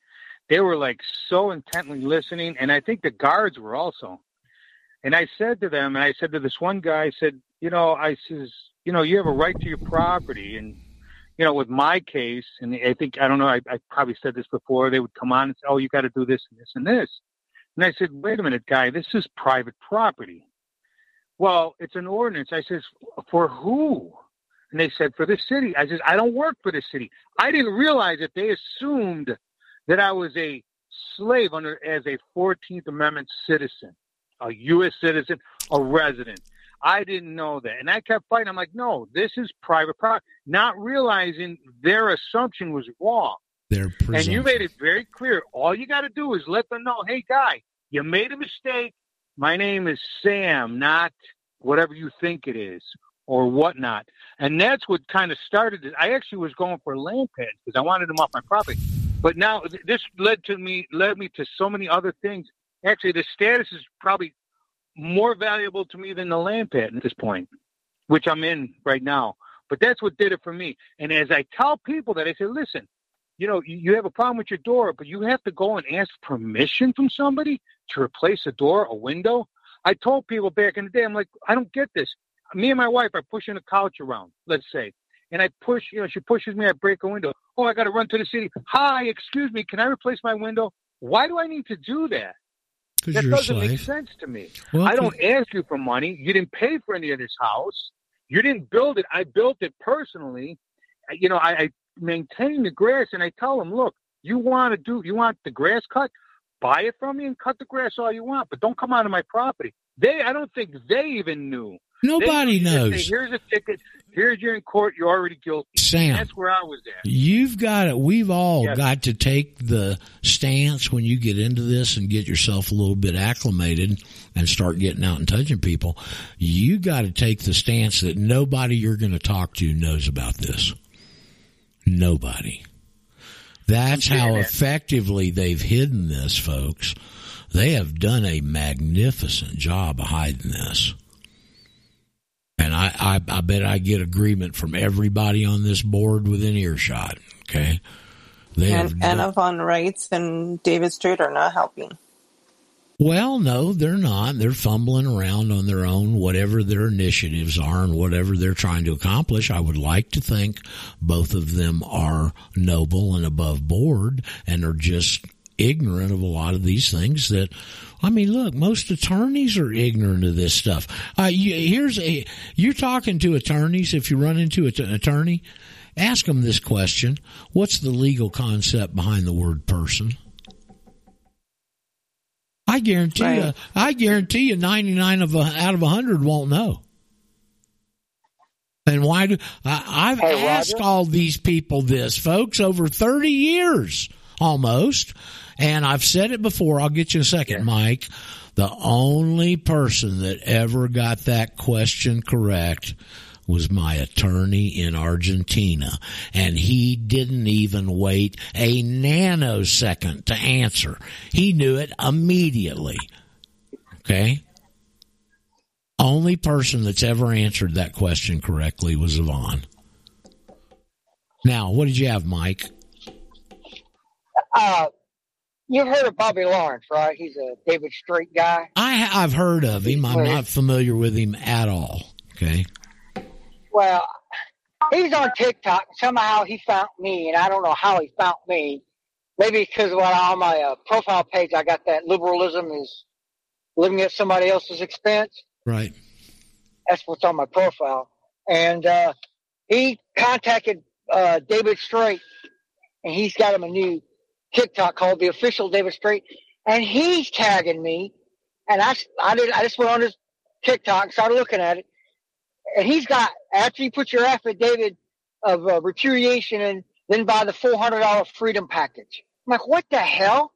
they were like so intently listening, and I think the guards were also. And I said to them, and I said to this one guy, I said, you know, I says, you know, you have a right to your property, and you know, with my case, and I think I don't know, I, I probably said this before. They would come on and say, oh, you got to do this and this and this, and I said, wait a minute, guy, this is private property. Well, it's an ordinance. I says, for who? And they said, for the city. I says, I don't work for the city. I didn't realize that they assumed that I was a slave under as a 14th Amendment citizen, a U.S. citizen, a resident. I didn't know that. And I kept fighting. I'm like, no, this is private property. Not realizing their assumption was wrong. Their and you made it very clear. All you got to do is let them know, hey, guy, you made a mistake. My name is Sam, not whatever you think it is or whatnot. And that's what kind of started it. I actually was going for land pads because I wanted them off my property. But now this led to me led me to so many other things. Actually, the status is probably more valuable to me than the land patent at this point, which I'm in right now. But that's what did it for me. And as I tell people that, I say, listen, you know, you have a problem with your door, but you have to go and ask permission from somebody to replace a door, a window. I told people back in the day, I'm like, I don't get this. Me and my wife are pushing a couch around, let's say, and I push, you know, she pushes me, I break a window. Oh, I got to run to the city. Hi, excuse me, can I replace my window? Why do I need to do that? That doesn't make sense to me. Well, I don't ask you for money. You didn't pay for any of this house. You didn't build it. I built it personally. You know, I, I maintain the grass, and I tell them, look, you want to do, you want the grass cut, buy it from me and cut the grass all you want, but don't come onto my property. They, I don't think they even knew. Nobody They knows. Say, Here's a ticket. Here's you're in court. You're already guilty. Sam. That's where I was at. You've got it. We've all Yes. got to take the stance when you get into this and get yourself a little bit acclimated and start getting out and touching people. You got to take the stance that nobody you're going to talk to knows about this. Nobody. That's how effectively they've hidden this, folks. They have done a magnificent job of hiding this. And I, I, I bet I get agreement from everybody on this board within earshot. Okay. They have And Anna von Reitz and David Straight are not helping. Well, no, they're not. They're fumbling around on their own, whatever their initiatives are and whatever they're trying to accomplish. I would like to think both of them are noble and above board and are just ignorant of a lot of these things that, I mean, look, most attorneys are ignorant of this stuff. Uh, you, here's a, you're talking to attorneys. If you run into an attorney, ask them this question. What's the legal concept behind the word person? I guarantee you, I guarantee you, ninety nine of a, out of hundred won't know. And why do I, I've Hey, asked all these people this, folks, over thirty years almost, and I've said it before. I'll get you in a second, Mike. The only person that ever got that question correct was my attorney in Argentina, and he didn't even wait a nanosecond to answer. He knew it immediately. Okay? Only person that's ever answered that question correctly was Yvonne. Now, what did you have, Mike? Uh, you've heard of Bobby Lawrence, right? He's a David Straight guy. I, I've heard of him. I'm not familiar with him at all. Okay. Well, he's on TikTok. Somehow he found me, and I don't know how he found me. Maybe because when on my uh, profile page I got that liberalism is living at somebody else's expense. Right. That's what's on my profile. And uh, he contacted uh, David Strait, and he's got him a new TikTok called the official David Straight, and he's tagging me. And I, I did. I just went on his TikTok, and started looking at it, and he's got after you put your affidavit of uh, repudiation and then buy the four hundred dollar freedom package. I'm like, what the hell?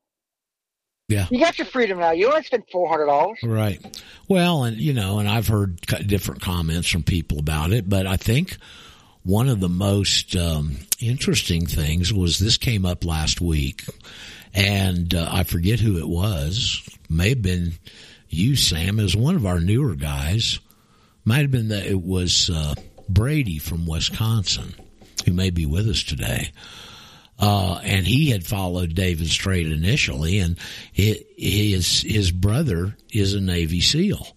Yeah. You got your freedom now. You don't have to spend four hundred dollars. Right. Well, and you know, and I've heard different comments from people about it, but I think one of the most um, interesting things was this came up last week, and uh, I forget who it was. May have been you, Sam, as one of our newer guys. Might have been that it was uh, Brady from Wisconsin, who may be with us today. Uh, and he had followed David Straight initially, and hi his his brother is a Navy SEAL.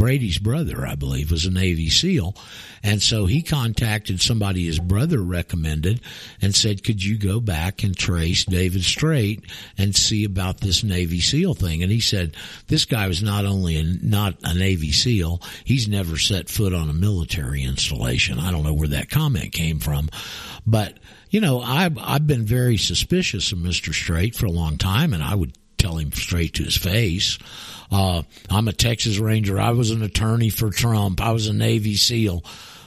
Brady's brother, I believe, was a Navy SEAL, and so he contacted somebody his brother recommended and said, "Could you go back and trace David Straight and see about this Navy SEAL thing?" And he said, "This guy was not only a, not a Navy SEAL, he's never set foot on a military installation." I don't know where that comment came from, but you know, I've I've been very suspicious of Mister Straight for a long time, and I would tell him straight to his face. Uh, I'm a Texas Ranger. I was an attorney for Trump. I was a Navy SEAL.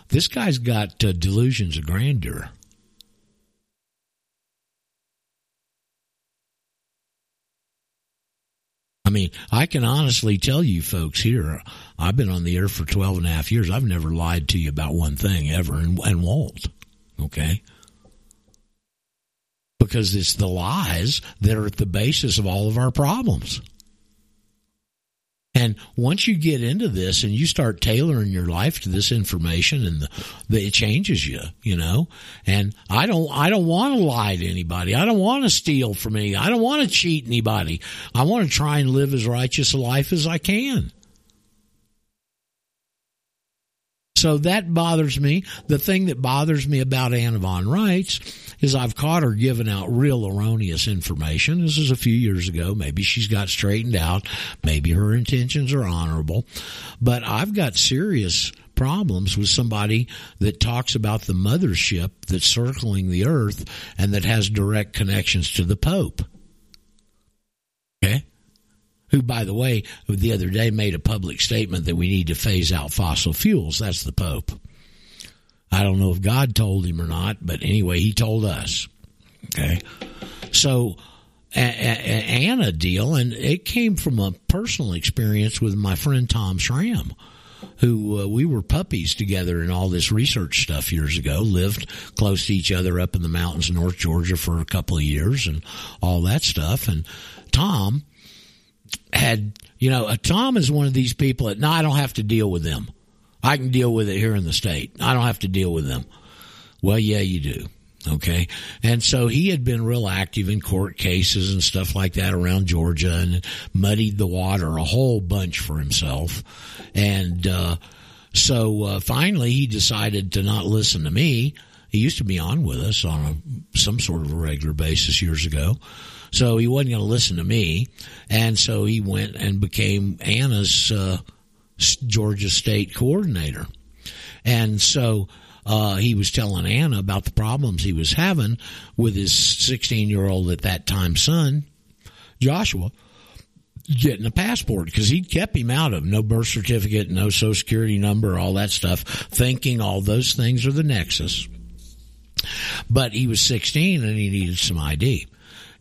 This guy's got uh, delusions of grandeur. I mean, I can honestly tell you folks here, I've been on the air for 12 and a half years. I've never lied to you about one thing ever and, and won't. Okay? Because it's the lies that are at the basis of all of our problems. And once you get into this and you start tailoring your life to this information and the, the, it changes you, you know, and I don't, I don't want to lie to anybody. I don't want to steal from any. I don't want to cheat anybody. I want to try and live as righteous a life as I can. So that bothers me. The thing that bothers me about Anna von Reitz is I've caught her giving out real erroneous information. This is a few years ago. Maybe she's got straightened out. Maybe her intentions are honorable, but I've got serious problems with somebody that talks about the mothership that's circling the earth and that has direct connections to the Pope. Who, by the way, the other day made a public statement that we need to phase out fossil fuels. That's the Pope. I don't know if God told him or not, but anyway, he told us. Okay. So, Anna deal, and it came from a personal experience with my friend Tom Schramm who uh, we were puppies together in all this research stuff years ago, lived close to each other up in the mountains of North Georgia for a couple of years and all that stuff. And Tom had, you know, Tom is one of these people that, no, I don't have to deal with them. I can deal with it here in the state. I don't have to deal with them. Well, yeah, you do. Okay. And so he had been real active in court cases and stuff like that around Georgia and muddied the water a whole bunch for himself. And, uh, so, uh, finally he decided to not listen to me. He used to be on with us on a, some sort of a regular basis years ago. So he wasn't going to listen to me. And so he went and became Anna's, uh, Georgia state coordinator. And so, uh, he was telling Anna about the problems he was having with his 16 year old at that time son, Joshua, getting a passport because he'd kept him out of no birth certificate, no social security number, all that stuff, thinking all those things are the nexus. But he was 16 and he needed some ID.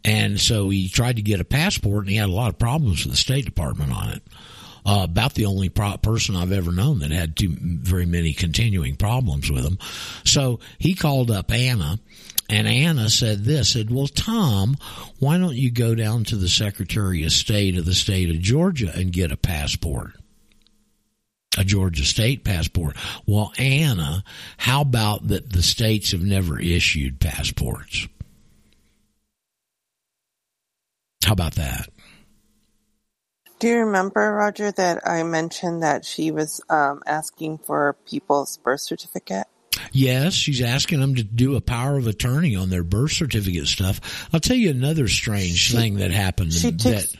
And so he tried to get a passport and he had a lot of problems with the State Department on it uh, about the only pro- person I've ever known that had too very many continuing problems with him. So he called up Anna, and Anna said this: said, "Well, Tom, why don't you go down to the Secretary of State of the state of Georgia and get a passport?" A Georgia state passport. Well, Anna, how about that the states have never issued passports? How about that? Do you remember, Roger, that I mentioned that she was um, asking for people's birth certificate? Yes, she's asking them to do a power of attorney on their birth certificate stuff. I'll tell you another strange she, thing that happened she that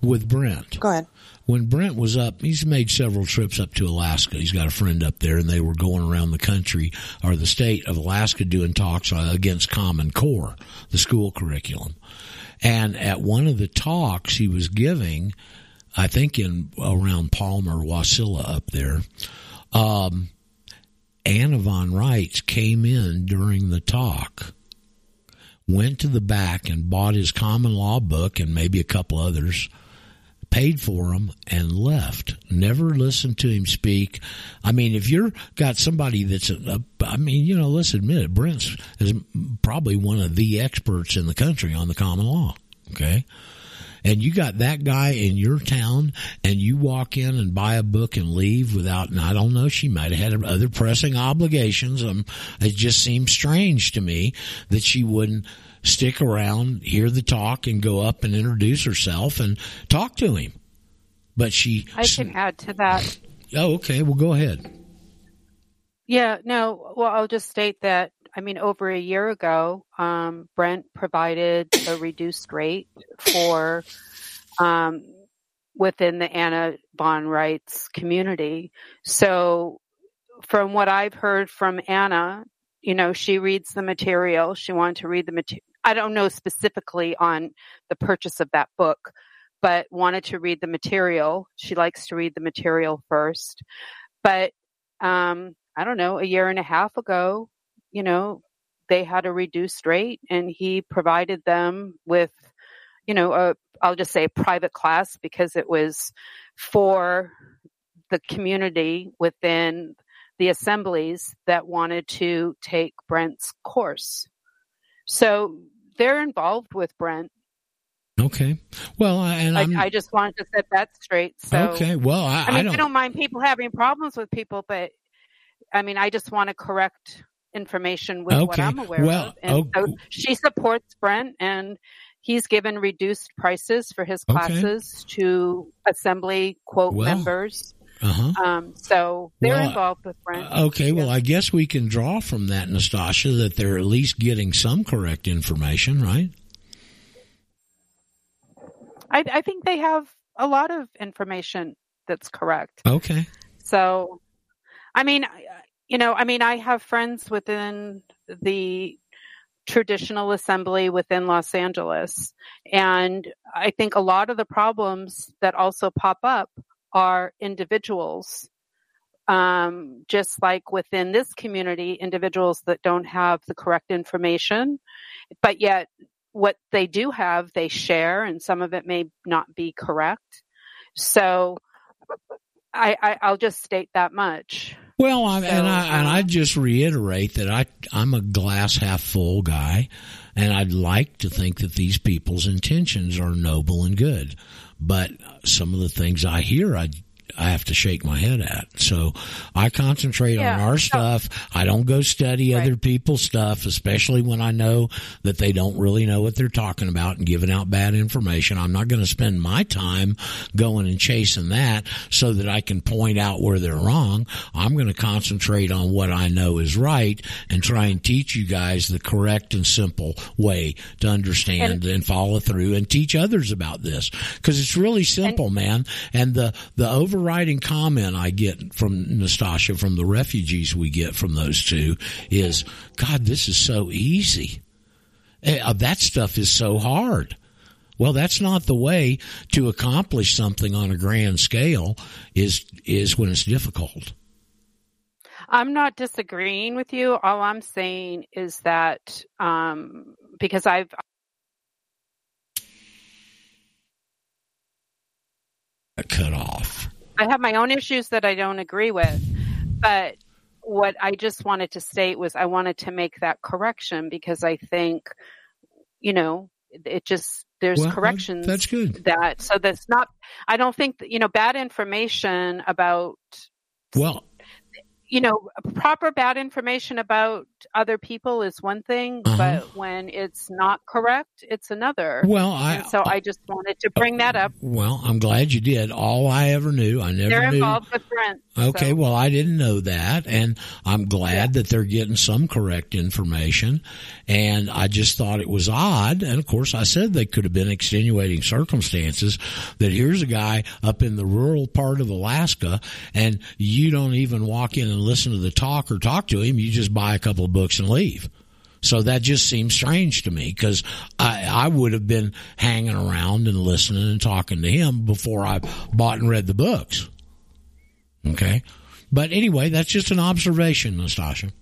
with Brent. Go ahead. When Brent was up, he's made several trips up to Alaska. He's got a friend up there and they were going around the country or the state of Alaska doing talks against Common Core, the school curriculum. And at one of the talks he was giving, I think in around Palmer, Wasilla up there, um, Anna von Reitz came in during the talk, went to the back and bought his common law book and maybe a couple others, paid for him and left. Never listened to him speak. I mean, if you're got somebody that's, I mean, you know, let's admit it, Brent's is probably one of the experts in the country on the common law. Okay and you got that guy in your town and you walk in and buy a book and leave without, and I don't know, she might have had other pressing obligations. Um, it just seems strange to me that she wouldn't stick around, hear the talk and go up and introduce herself and talk to him. But she. I can add to that. Oh, okay. Well, go ahead. Yeah, no, well, I'll just state that I mean, over a year ago, um, Brent provided a reduced rate for um, within the Anna von Reitz community. So, from what I've heard from Anna, you know, she reads the material. She wanted to read the material. I don't know specifically on the purchase of that book, but wanted to read the material. She likes to read the material first. But um, I don't know, a year and a half ago, you know, they had a reduced rate and he provided them with, you know, a, I'll just say private class because it was for the community within the assemblies that wanted to take Brent's course. So they're involved with Brent. Okay. Well, and I, I, just wanted to set that straight. So okay. Well, I, I mean, I don't, I don't mind people having problems with people, but I mean, I just want to correct information with okay. what I'm aware well, of. And oh, so she supports Brent and he's given reduced prices for his classes okay. to assembly quote well, members. Uh-huh. Um, so they're Well, involved with Brent. Okay, well, I guess we can draw from that, Nastasha, that they're at least getting some correct information, right? I, I think they have a lot of information that's correct. Okay. So, I mean, you know, I mean, I have friends within the traditional assembly within Los Angeles. And I think a lot of the problems that also pop up are individuals. Um, just like within this community, individuals that don't have the correct information, but yet what they do have, they share, and some of it may not be correct. So I, I, I'll just state that much. Well, I, and I and I just reiterate that I I'm a glass half full guy, and I'd like to think that these people's intentions are noble and good, but some of the things I hear, I I have to shake my head at. So I concentrate on our stuff. I don't go study other people's stuff, especially when I know that they don't really know what they're talking about and giving out bad information. I'm not going to spend my time going and chasing that so that I can point out where they're wrong. I'm going to concentrate on what I know is right and try and teach you guys the correct and simple way to understand and, follow through and teach others about this because it's really simple, man. And the the overriding comment I get from Nastasha from the refugees we get from those two is, God, this is so easy. Eh, uh, That stuff is so hard. Well, that's not the way to accomplish something on a grand scale. Is is when it's difficult. I'm not disagreeing with you. All I'm saying is that um, because I've Cut off. I have my own issues that I don't agree with, but what I just wanted to state was I wanted to make that correction because I think, you know, it just there's Well, corrections that's good. that so that's not I don't think you know bad information about Well, you know, proper bad information about other people is one thing, Uh-huh. but when it's not correct, it's another. Well, I- And so I just wanted to bring that up. well, I'm glad you did. All I ever knew, I never They're knew. involved with Brent. Okay, so- well, I didn't know that, and I'm glad that they're getting some correct information. And I just thought it was odd. And of course, I said they could have been extenuating circumstances. That here's a guy up in the rural part of Alaska, and you don't even walk in and listen to the talk or talk to him. You just buy a couple of books and leave. So that just seems strange to me because I, I would have been hanging around and listening and talking to him before I bought and read the books. Okay. But anyway, that's just an observation, Nastasha.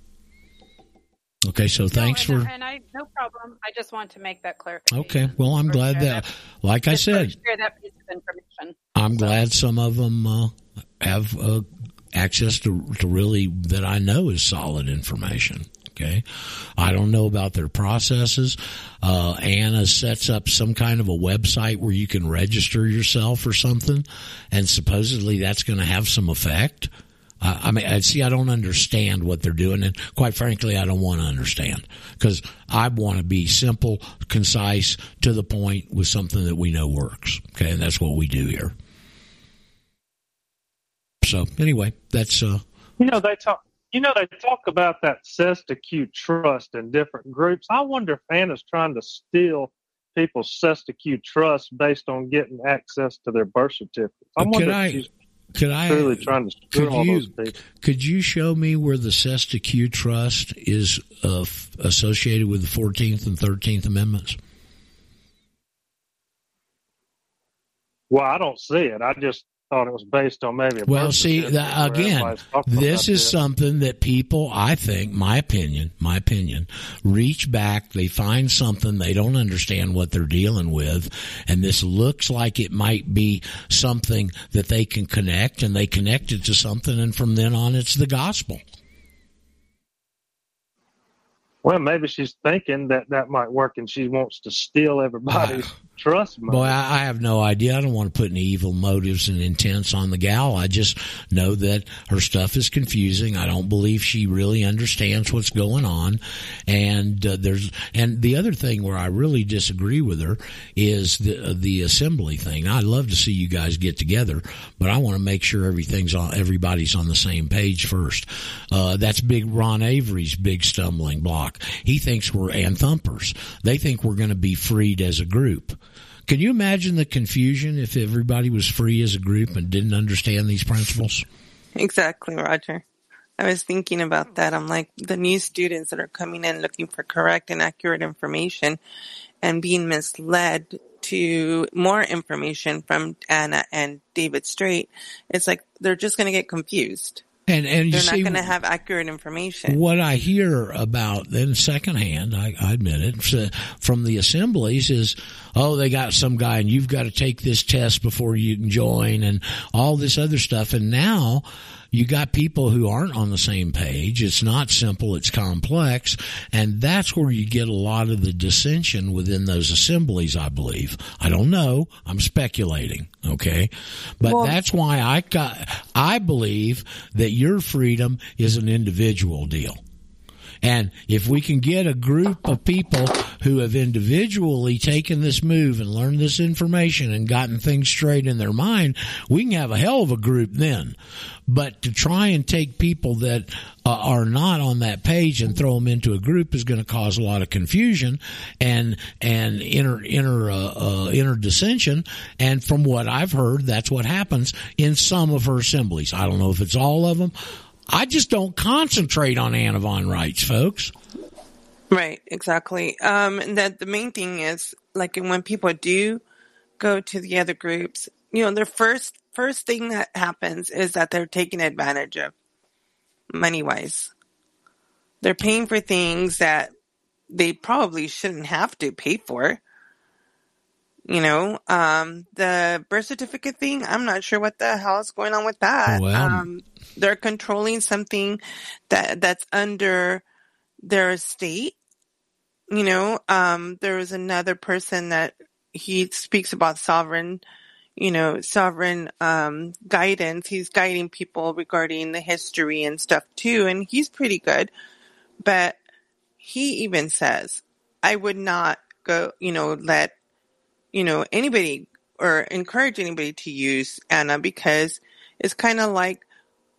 Okay, so thanks and, for. and I no problem. I just want to make that clear. Okay, well, I'm glad share that, like I said, Share that piece of information. I'm glad some of them uh, have uh, access to, to really that I know is solid information. Okay, I don't know about their processes. Uh, Anna sets up some kind of a website where you can register yourself or something, and supposedly that's going to have some effect. Uh, I mean, I see. I don't understand what they're doing, and quite frankly, I don't want to understand because I want to be simple, concise, to the point with something that we know works. Okay, and that's what we do here. So anyway, that's uh, You know, they talk. You know, they talk about that Cestui Que trust in different groups. I wonder if Anna's trying to steal people's Cestui Que trust based on getting access to their birth certificates. I wonder I- if she's could I really trying to could all you those people. could you show me where the Cestui Que Trust is uh, associated with the Fourteenth and Thirteenth Amendments? Well, I don't see it. I just thought it was based on maybe a Well, see that, again. This is something that people, I think, my opinion, my opinion, reach back. They find something they don't understand what they're dealing with, and this looks like it might be something that they can connect, and they connect it to something, and from then on, it's the gospel. Well, maybe she's thinking that that might work, and she wants to steal everybody's trust money. Boy, I, I have no idea. I don't want to put any evil motives and intents on the gal. I just know that her stuff is confusing. I don't believe she really understands what's going on. And uh, there's and the other thing where I really disagree with her is the the assembly thing. I'd love to see you guys get together, but I want to make sure everything's on everybody's on the same page first. Uh, that's big Ron Avery's big stumbling block. He thinks we're and thumpers. They think we're going to be freed as a group. Can you imagine the confusion if everybody was free as a group and didn't understand these principles? Exactly, Roger. I was thinking about that. I'm like, the new students that are coming in looking for correct and accurate information and being misled to more information from Anna and David Straight, it's like they're just going to get confused. And and They're not going to have accurate information. what I hear about then secondhand, I, I admit it, from the assemblies is, oh, they got some guy and you've got to take this test before you can join and all this other stuff. And now you got people who aren't on the same page. It's not simple. It's complex. And that's where you get a lot of the dissension within those assemblies, I believe. I don't know. I'm speculating. Okay. But Well- that's why I got, I believe that your freedom is an individual deal. And if we can get a group of people who have individually taken this move and learned this information and gotten things straight in their mind, we can have a hell of a group then. But to try and take people that uh, are not on that page and throw them into a group is going to cause a lot of confusion and and inner inner uh, uh, inner dissension. And from what I've heard, that's what happens in some of her assemblies. I don't know if it's all of them. I just don't concentrate on Anna von Reitz, folks. Right, exactly. Um, and that the main thing is like when people do go to the other groups, you know, their first first thing that happens is that they're taken advantage of, money wise. They're paying for things that they probably shouldn't have to pay for. You know, um, the birth certificate thing, I'm not sure what the hell is going on with that. Well- um, they're controlling something that that's under their estate. You know, um, there was another person that he speaks about sovereign, you know, sovereign um, guidance. He's guiding people regarding the history and stuff too, and he's pretty good. But he even says, I would not go, you know, let, you know, anybody or encourage anybody to use Anna because it's kind of like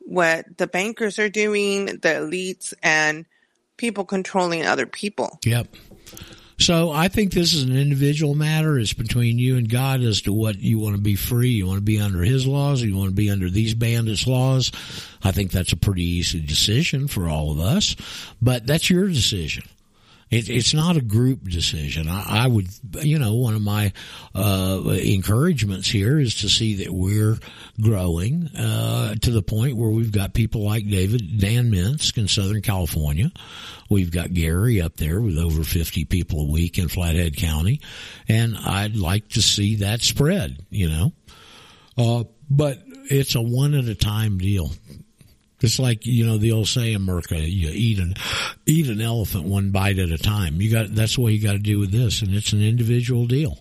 what the bankers are doing, the elites, and people controlling other people. Yep. So I think this is an individual matter. It's between you and God as to what you want to be free. You want to be under His laws. Or you want to be under these bandits' laws. I think that's a pretty easy decision for all of us. But that's your decision. It, it's not a group decision. I, I would, you know, one of my uh, encouragements here is to see that we're growing uh, to the point where we've got people like David Dan Minsk in Southern California. We've got Gary up there with over 50 people a week in Flathead County, and I'd like to see that spread. You know, uh, but it's a one at a time deal. It's like you know the old saying, Merca, you eat an eat an elephant one bite at a time. You got that's what you got to do with this, and it's an individual deal.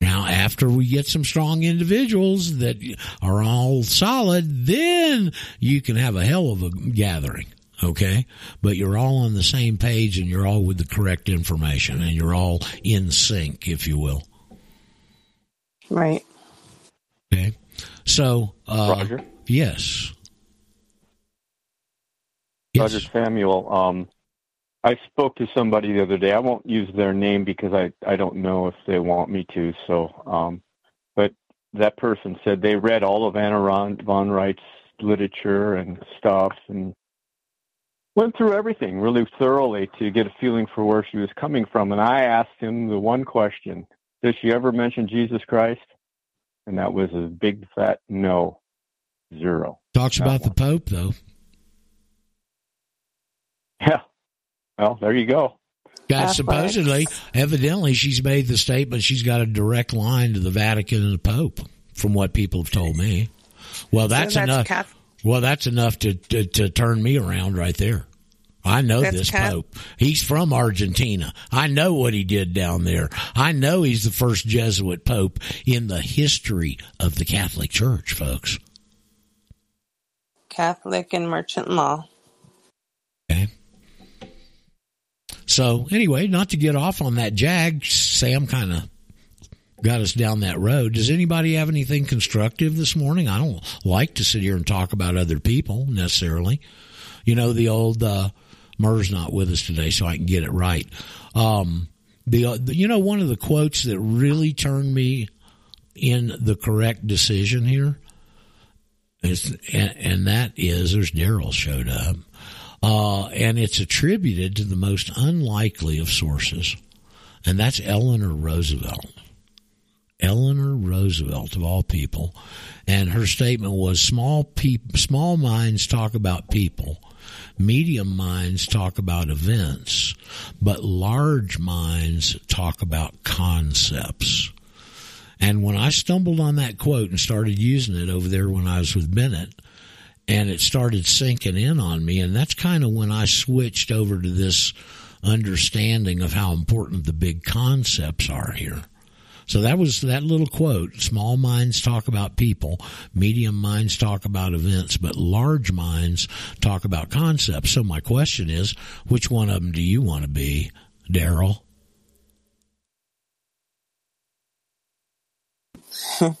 Now, after we get some strong individuals that are all solid, then you can have a hell of a gathering. Okay, but you're all on the same page, and you're all with the correct information, and you're all in sync, if you will. Right. Okay, so uh, Roger? yes, Roger Samuel. Um, I spoke to somebody the other day. I won't use their name because I, I don't know if they want me to. So, um, but that person said they read all of Anna Ron, von Reitz literature and stuff and went through everything really thoroughly to get a feeling for where she was coming from. And I asked him the one question: Did she ever mention Jesus Christ? And that was a big fat no, zero. talks about the Pope though. Yeah. Well, there you go. God, supposedly, evidently, she's made the statement she's got a direct line to the Vatican and the Pope, from what people have told me. Well, that's, that's enough. Cath- well, that's enough to, to to turn me around right there. I know That's this Cat- Pope. He's from Argentina. I know what he did down there. I know he's the first Jesuit Pope in the history of the Catholic Church, folks. Catholic and merchant law. So anyway, not to get off on that jag, Sam kind of got us down that road. Does anybody have anything constructive this morning? I don't like to sit here and talk about other people necessarily. You know, the old uh, Murr's not with us today, so I can get it right. Um, the, uh, you know one of the quotes that really turned me in the correct decision here is, and, and that is there's Daryl showed up. Uh, and it's attributed to the most unlikely of sources, and that's Eleanor Roosevelt. Eleanor Roosevelt, of all people, and her statement was: "Small peop- small minds talk about people, medium minds talk about events, but large minds talk about concepts." And when I stumbled on that quote and started using it over there when I was with Bennett, and it started sinking in on me, and that's kind of when I switched over to this understanding of how important the big concepts are here. So that was that little quote. Small minds talk about people, medium minds talk about events, but large minds talk about concepts. So my question is, which one of them do you want to be, Daryl?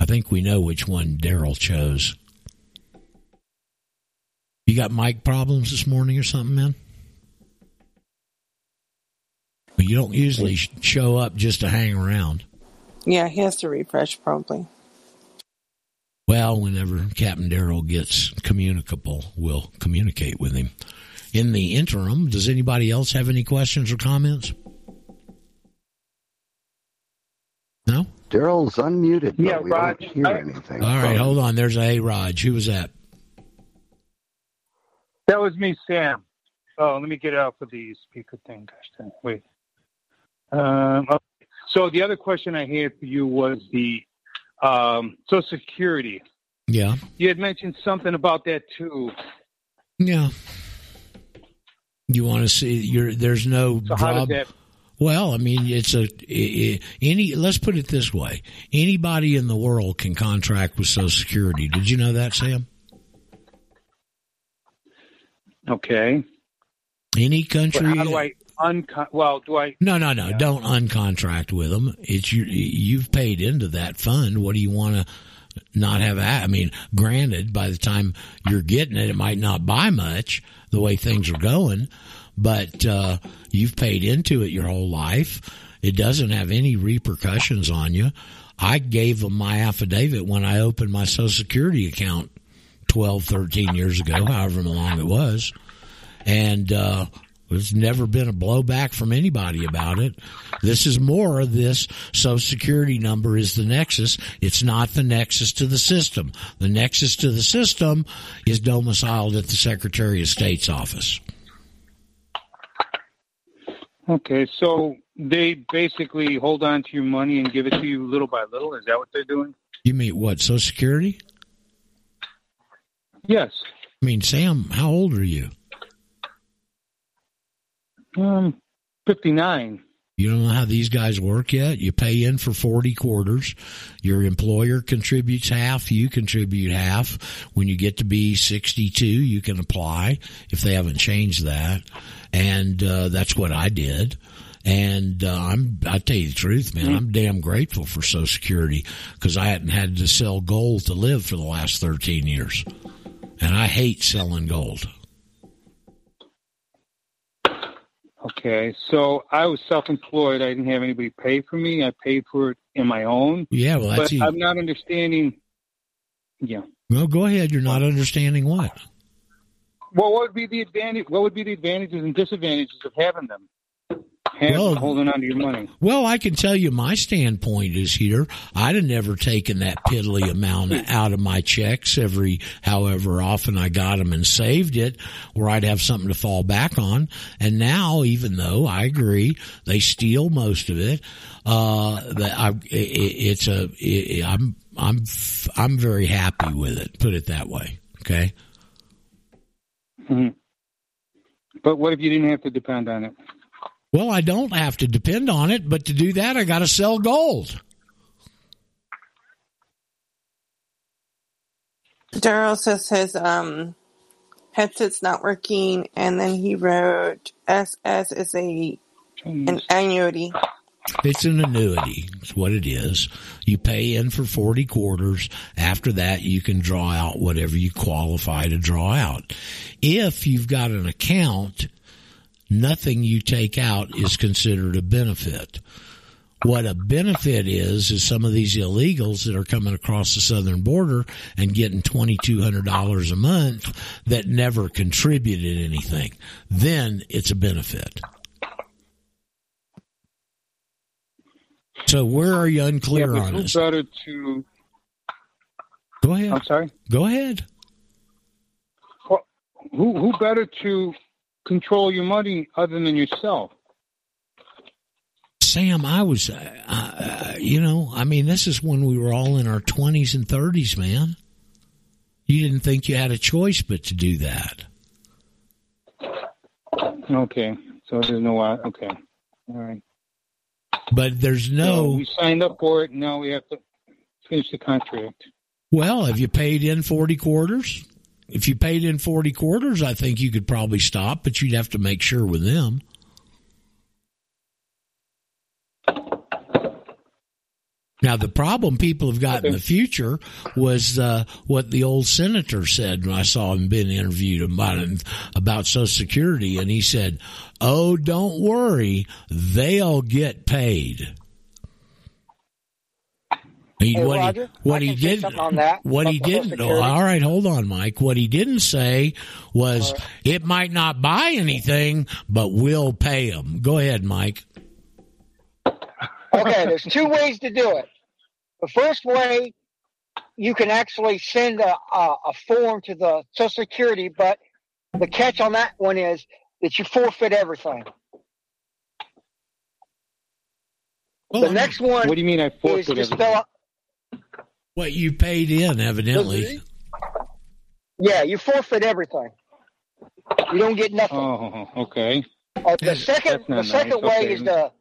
I think we know which one Daryl chose. You got mic problems this morning or something, man? But you don't usually show up just to hang around. Yeah, he has to refresh probably. Well, whenever Captain Daryl gets communicable, we'll communicate with him. In the interim, does anybody else have any questions or comments? No? Daryl's unmuted, but Yeah, we Raj, don't hear I- anything. All right, hold on. There's a Raj. Who was that? That was me, Sam. Oh, let me get out for the speaker thing. Gosh, wait. Um, okay. So the other question I had for you was the um, Social Security. Yeah. You had mentioned something about that too. Yeah. You want to see your there's no So job. that? Well, I mean, it's a any. Let's put it this way: anybody in the world can contract with Social Security. Did you know that, Sam? Okay. Any But country. how do I uncon? Well, do I? No, no, no. Don't uncontract with them. It's you. You've paid into that fund. What do you want to not have? I mean, granted, by the time you're getting it, it might not buy much the way things are going, but uh, you've paid into it your whole life. It doesn't have any repercussions on you. I gave them my affidavit when I opened my Social Security account 12, 13 years ago, however long it was. And, uh, there's never been a blowback from anybody about it. This is more of this Social Security number is the nexus. It's not the nexus to the system. The nexus to the system is domiciled at the Secretary of State's office. Okay, so they basically hold on to your money and give it to you little by little. Is that what they're doing? You mean what? Social Security? Yes. I mean, Sam, how old are you? Um, fifty nine. You don't know how these guys work yet? You pay in for 40 quarters. Your employer contributes half. You contribute half. When you get to be 62, you can apply if they haven't changed that. And, uh, that's what I did. And, uh, I'm, I tell you the truth, man, I'm damn grateful for Social Security because I hadn't had to sell gold to live for the last 13 years. And I hate selling gold. Okay, so I was self employed. I didn't have anybody pay for me. I paid for it in my own. Yeah, well, but I'm not understanding. Yeah. Well, go ahead. You're not understanding what? Well, what would be the advantage? What would be the advantages and disadvantages of having them? Well- holding on to your money. Well, I can tell you my standpoint is here. I'd have never taken that piddly amount out of my checks every however often I got them and saved it, where I'd have something to fall back on. And now, even though I agree they steal most of it, uh, I, it, it's a, it, I'm, I'm, I'm very happy with it. Put it that way. Okay. Mhm. But what if you didn't have to depend on it? Well, I don't have to depend on it, but to do that, I got to sell gold. Daryl says his um, headset's not working, and then he wrote SS is a an annuity. It's an annuity. It's what it is. You pay in for 40 quarters. After that, you can draw out whatever you qualify to draw out. If you've got an account, nothing you take out is considered a benefit. What a benefit is, is some of these illegals that are coming across the southern border and getting $2,200 a month that never contributed anything. Then it's a benefit. So where are you unclear yeah, on who this? better to? Go ahead. I'm sorry. Go ahead. Well, who who better to control your money other than yourself? Sam, I was, uh, uh, you know, I mean, this is when we were all in our 20s and 30s, man. You didn't think you had a choice but to do that. Okay, so there's no uh, okay, all right. But there's So no, we signed up for it. Now we have to finish the contract. well, have you paid in 40 quarters? If you paid in 40 quarters, I think you could probably stop, but you'd have to make sure with them. Now, the problem people have got in the future was uh, what the old senator said when I saw him being interviewed about about Social Security, and he said, "Oh, don't worry, they'll get paid." He, Hey, what Roger, he, what I he say did, on that, what he didn't. Oh, all right, hold on, Mike. What he didn't say was it might not buy anything, but we'll pay them. Go ahead, Mike. Okay, there's two ways to do it. The first way, you can actually send a, a, a form to the Social Security, but the catch on that one is that you forfeit everything. the next one What do you mean I is forfeit to everything? Fill. What you paid in, evidently. Yeah, you forfeit everything. You don't get nothing. Oh, okay. Uh, the second, That's not the second nice. way Okay. is to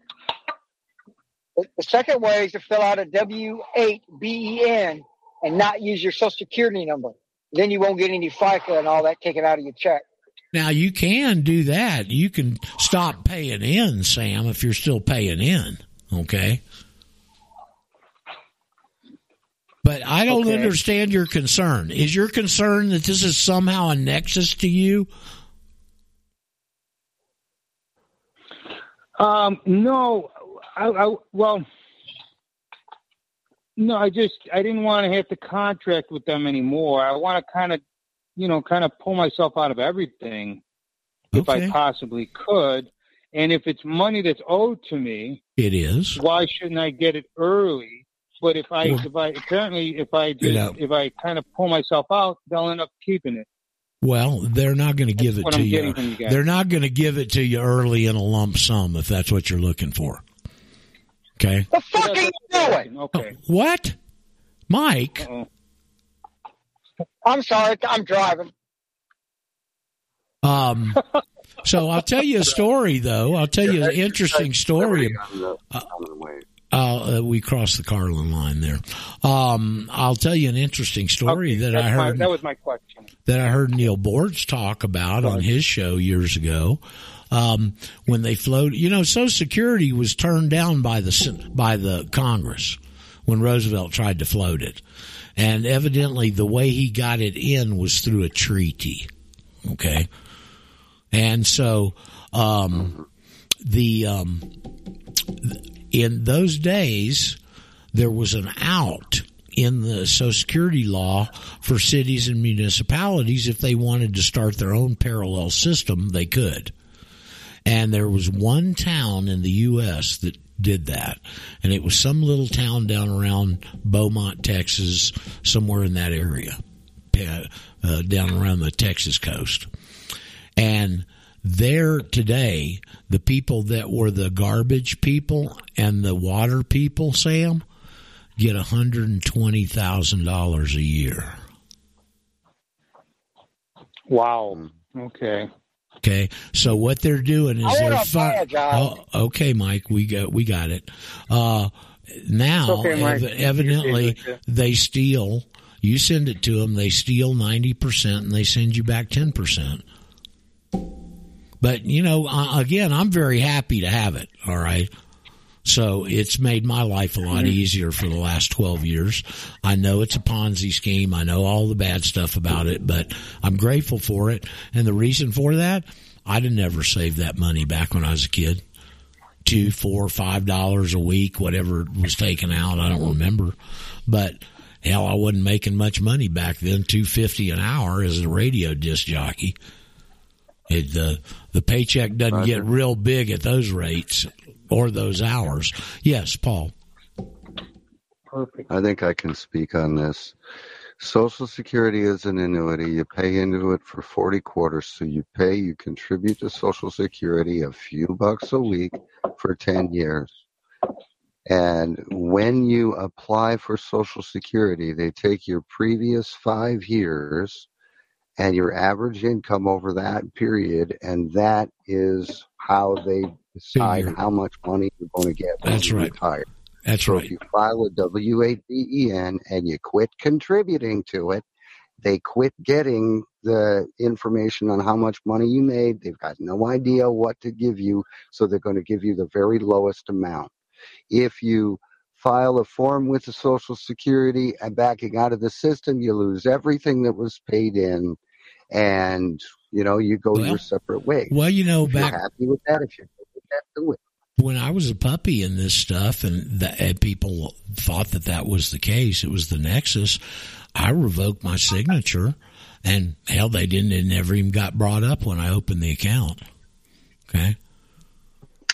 the, the second way is to fill out a W eight B E N and not use your Social Security number. Then you won't get any FICA and all that taken out of your check. Now you can do that. You can stop paying in, Sam, if you're still paying in. Okay. But I don't Okay. understand your concern. Is your concern that this is somehow a nexus to you? Um, no, I, I well, no, I just I didn't want to have to contract with them anymore. I want to kind of, you know, kind of pull myself out of everything if I possibly could. And if it's money that's owed to me, It is. why shouldn't I get it early? But if I, if I apparently, if I just, Yeah. if I kind of pull myself out, they'll end up keeping it. Well, they're not going to give it what to I'm you. getting from you guys. They're not going to give it to you early in a lump sum if that's what you're looking for. Okay. The fuck are you doing? Okay. What? Mike? Uh-oh. I'm sorry, I'm driving. Um, so I'll tell you a story, though. I'll tell you an interesting story. Uh, uh, we crossed the Carlin line there. Um, I'll tell you an interesting story that That's I my- heard that was my question. that I heard Neal Boortz talk about on his show years ago. Um, when they floated, you know, Social Security was turned down by the by the Congress when Roosevelt tried to float it, and evidently the way he got it in was through a treaty. Okay, and so um, the um, in those days there was an out in the Social Security law for cities and municipalities if they wanted to start their own parallel system, they could. And there was one town in the U.S. that did that, and it was some little town down around Beaumont, Texas, somewhere in that area, uh, down around the Texas coast. And there today, the people that were the garbage people and the water people, Sam, get $120,000 a year. Wow. Okay. Okay, so what they're doing is I they're fi- oh, okay, Mike, we got we got it. Uh, now, okay, ev- evidently, they steal. You send it to them, they steal ninety percent, and they send you back ten percent. But you know, uh, again, I'm very happy to have it. All right. So it's made my life a lot easier for the last 12 years. I know it's a Ponzi scheme. I know all the bad stuff about it, but I'm grateful for it. And the reason for that, I'd have never saved that money back when I was a kid. Two, four, five dollars a week, whatever was taken out. I don't remember, but hell, I wasn't making much money back then. Two fifty an hour as a radio disc jockey. It, the the paycheck doesn't get real big at those rates or those hours. Yes, Paul. Perfect. I think I can speak on this. Social Security is an annuity. You pay into it for 40 quarters. So you pay, you contribute to Social Security a few bucks a week for 10 years. And when you apply for Social Security, they take your previous five years and your average income over that period, and that is how they decide how much money you're going to get when That's you right. retire. That's so right. if you file a W-8-B-E-N and you quit contributing to it, they quit getting the information on how much money you made. They've got no idea what to give you, so they're going to give you the very lowest amount. If you file a form with the Social Security and backing out of the system, you lose everything that was paid in, and you know you go Well- your separate way. Well, you know, if back happy with that, if you're with that, do it. when I was a puppy in this stuff, and, the, and people thought that that was the case, it was the Nexus. I revoked my signature, and hell, they didn't. It never even got brought up when I opened the account. Okay.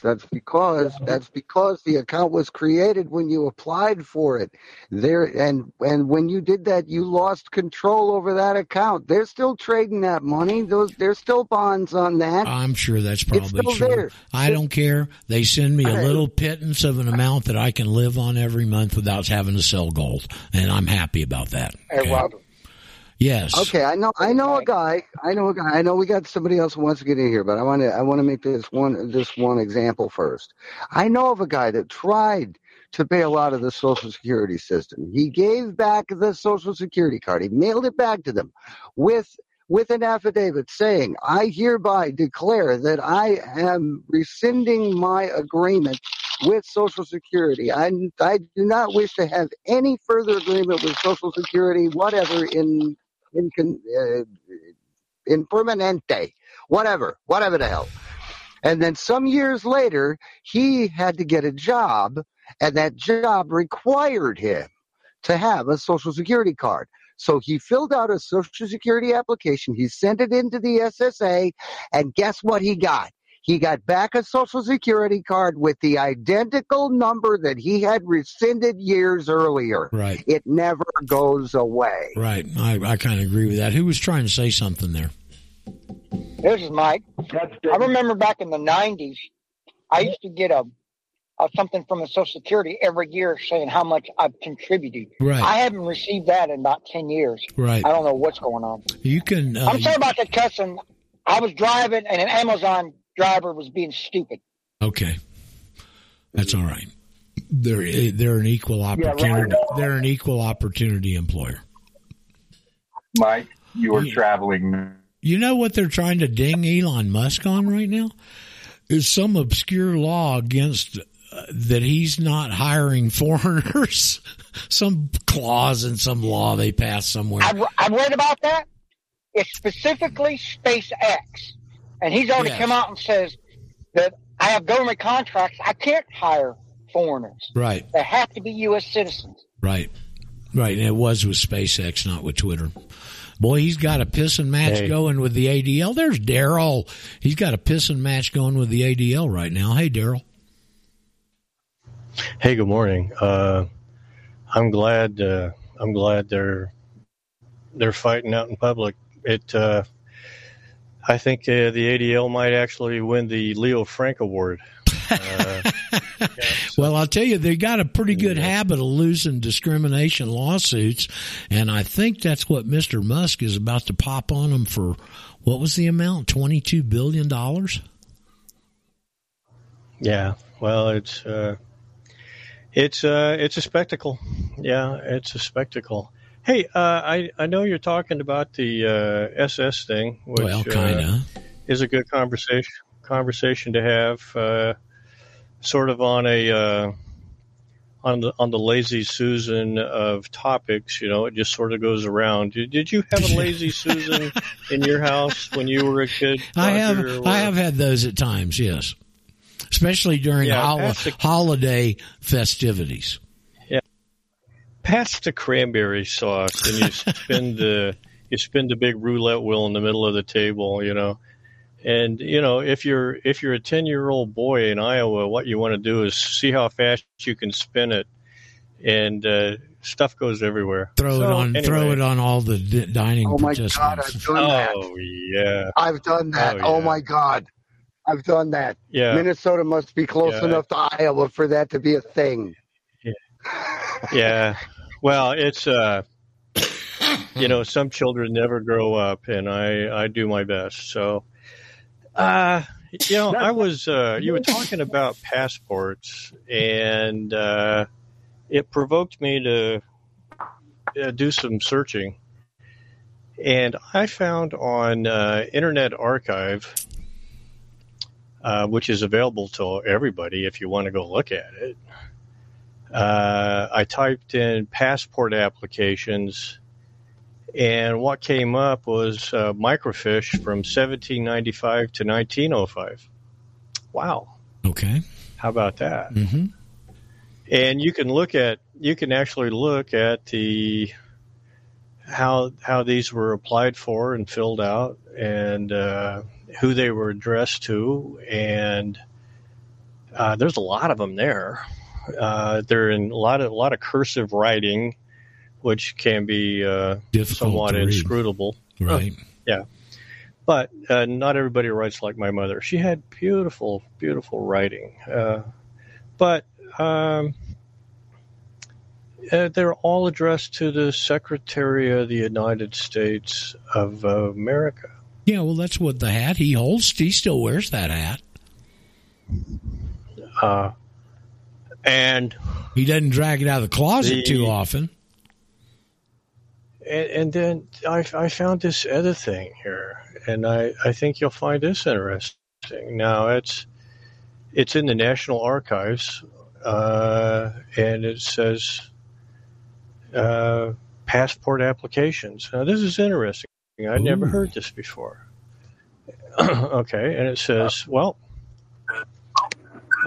That's because that's because the account was created when you applied for it. There and and when you did that, you lost control over that account. They're still trading that money. Those there's still bonds on that. I'm sure that's probably true. there. I don't care. They send me a little pittance of an amount that I can live on every month without having to sell gold, and I'm happy about that. Hey, Robert. Yes. Okay, I know I know a guy. I know a guy. I know we got somebody else who wants to get in here, but I want to I want to make this one this one example first. I know of a guy that tried to bail out of the Social Security system. He gave back the Social Security card. He mailed it back to them with with an affidavit saying, "I hereby declare that I am rescinding my agreement with Social Security. I, I do not wish to have any further agreement with Social Security, whatever, in in uh, whatever, whatever the hell." And then some years later, he had to get a job, and that job required him to have a Social Security card. So he filled out a Social Security application. He sent it into the SSA, and guess what he got? He got back a Social Security card with the identical number that he had rescinded years earlier. Right. It never goes away. Right. I, I kind of agree with that. Who was trying to say something there? This is Mike. I remember back in the '90s, I used to get a, a something from the Social Security every year saying how much I've contributed. Right. I haven't received that in about ten years. Right. I don't know what's going on. You can. Uh, I'm sorry about the cussing. I was driving, and an Amazon driver was being stupid. Okay, that's all right. They're they're an equal opportunity. They're an equal opportunity employer. Mike, you were traveling. You know what they're trying to ding Elon Musk on right now is some obscure law against uh, that he's not hiring foreigners. some clause in some law they passed somewhere. I've, I've read about that. It's specifically SpaceX, and he's already Yes. come out and says that I have government contracts. I can't hire foreigners. Right, They have to be U.S. citizens. right, right. And it was with SpaceX, not with Twitter. Boy, he's got a pissing match Hey. going with the ADL. There's Daryl. He's got a pissing match going with the ADL right now. Hey, Daryl. Hey, good morning. Uh, I'm glad. Uh, I'm glad they're they're fighting out in public. It. Uh, I think uh, the ADL might actually win the Leo Frank Award. Uh, Well, I'll tell you, they got a pretty good habit of losing discrimination lawsuits, and I think that's what Mr. Musk is about to pop on them for. What was the amount? Twenty-two billion dollars. Yeah. Well, it's uh, it's uh, it's a spectacle. Yeah, it's a spectacle. Hey, uh, I I know you're talking about the uh, SS thing, which Well, kinda. uh, is a good conversation conversation to have. Uh, sort of on a uh, on the on the lazy Susan of topics. You know, it just sort of goes around. Did, did you have a lazy Susan in your house when you were a kid? I have I have had those at times, yes, especially during Yeah, hol- holiday festivities. Yeah. Pass the cranberry sauce, and you spin the you spin the big roulette wheel in the middle of the table. You know, and you know if you're if you're a ten year old boy in Iowa, what you want to do is see how fast you can spin it, and uh, stuff goes everywhere. Throw it So, on, throw it on all the d- dining Oh my. God, I've done that. Oh yeah. I've done that. Oh, Oh, my God. I've done that. Yeah. Minnesota must be close Yeah. enough to Iowa for that to be a thing. Yeah. yeah. Well, it's uh you know, some children never grow up and I I do my best. So uh you know, I was uh you were talking about passports and uh it provoked me to uh, do some searching. And I found on uh, Internet Archive uh, which is available to everybody if you want to go look at it. Uh, I typed in passport applications, and what came up was uh, microfiche from 1795 to 1905. Wow. Okay. How about that? Mm-hmm. And you can look at you can actually look at the how how these were applied for and filled out, and uh, who they were addressed to, and uh, there's a lot of them there. Uh, they're in a lot of a lot of cursive writing, which can be uh, somewhat inscrutable. Right. Yeah. But uh, not everybody writes like my mother. She had beautiful, beautiful writing. Uh, but um, uh, they're all addressed to the Secretary of the United States of America. Yeah, well, that's what the hat he holds. He still wears that hat. Uh, and he doesn't drag it out of the closet The- too often. And, and then I, I found this other thing here, and I, I think you'll find this interesting. Now it's it's in the National Archives, uh, and it says uh, passport applications. Now this is interesting. I'd never heard this before. okay, and it says, well,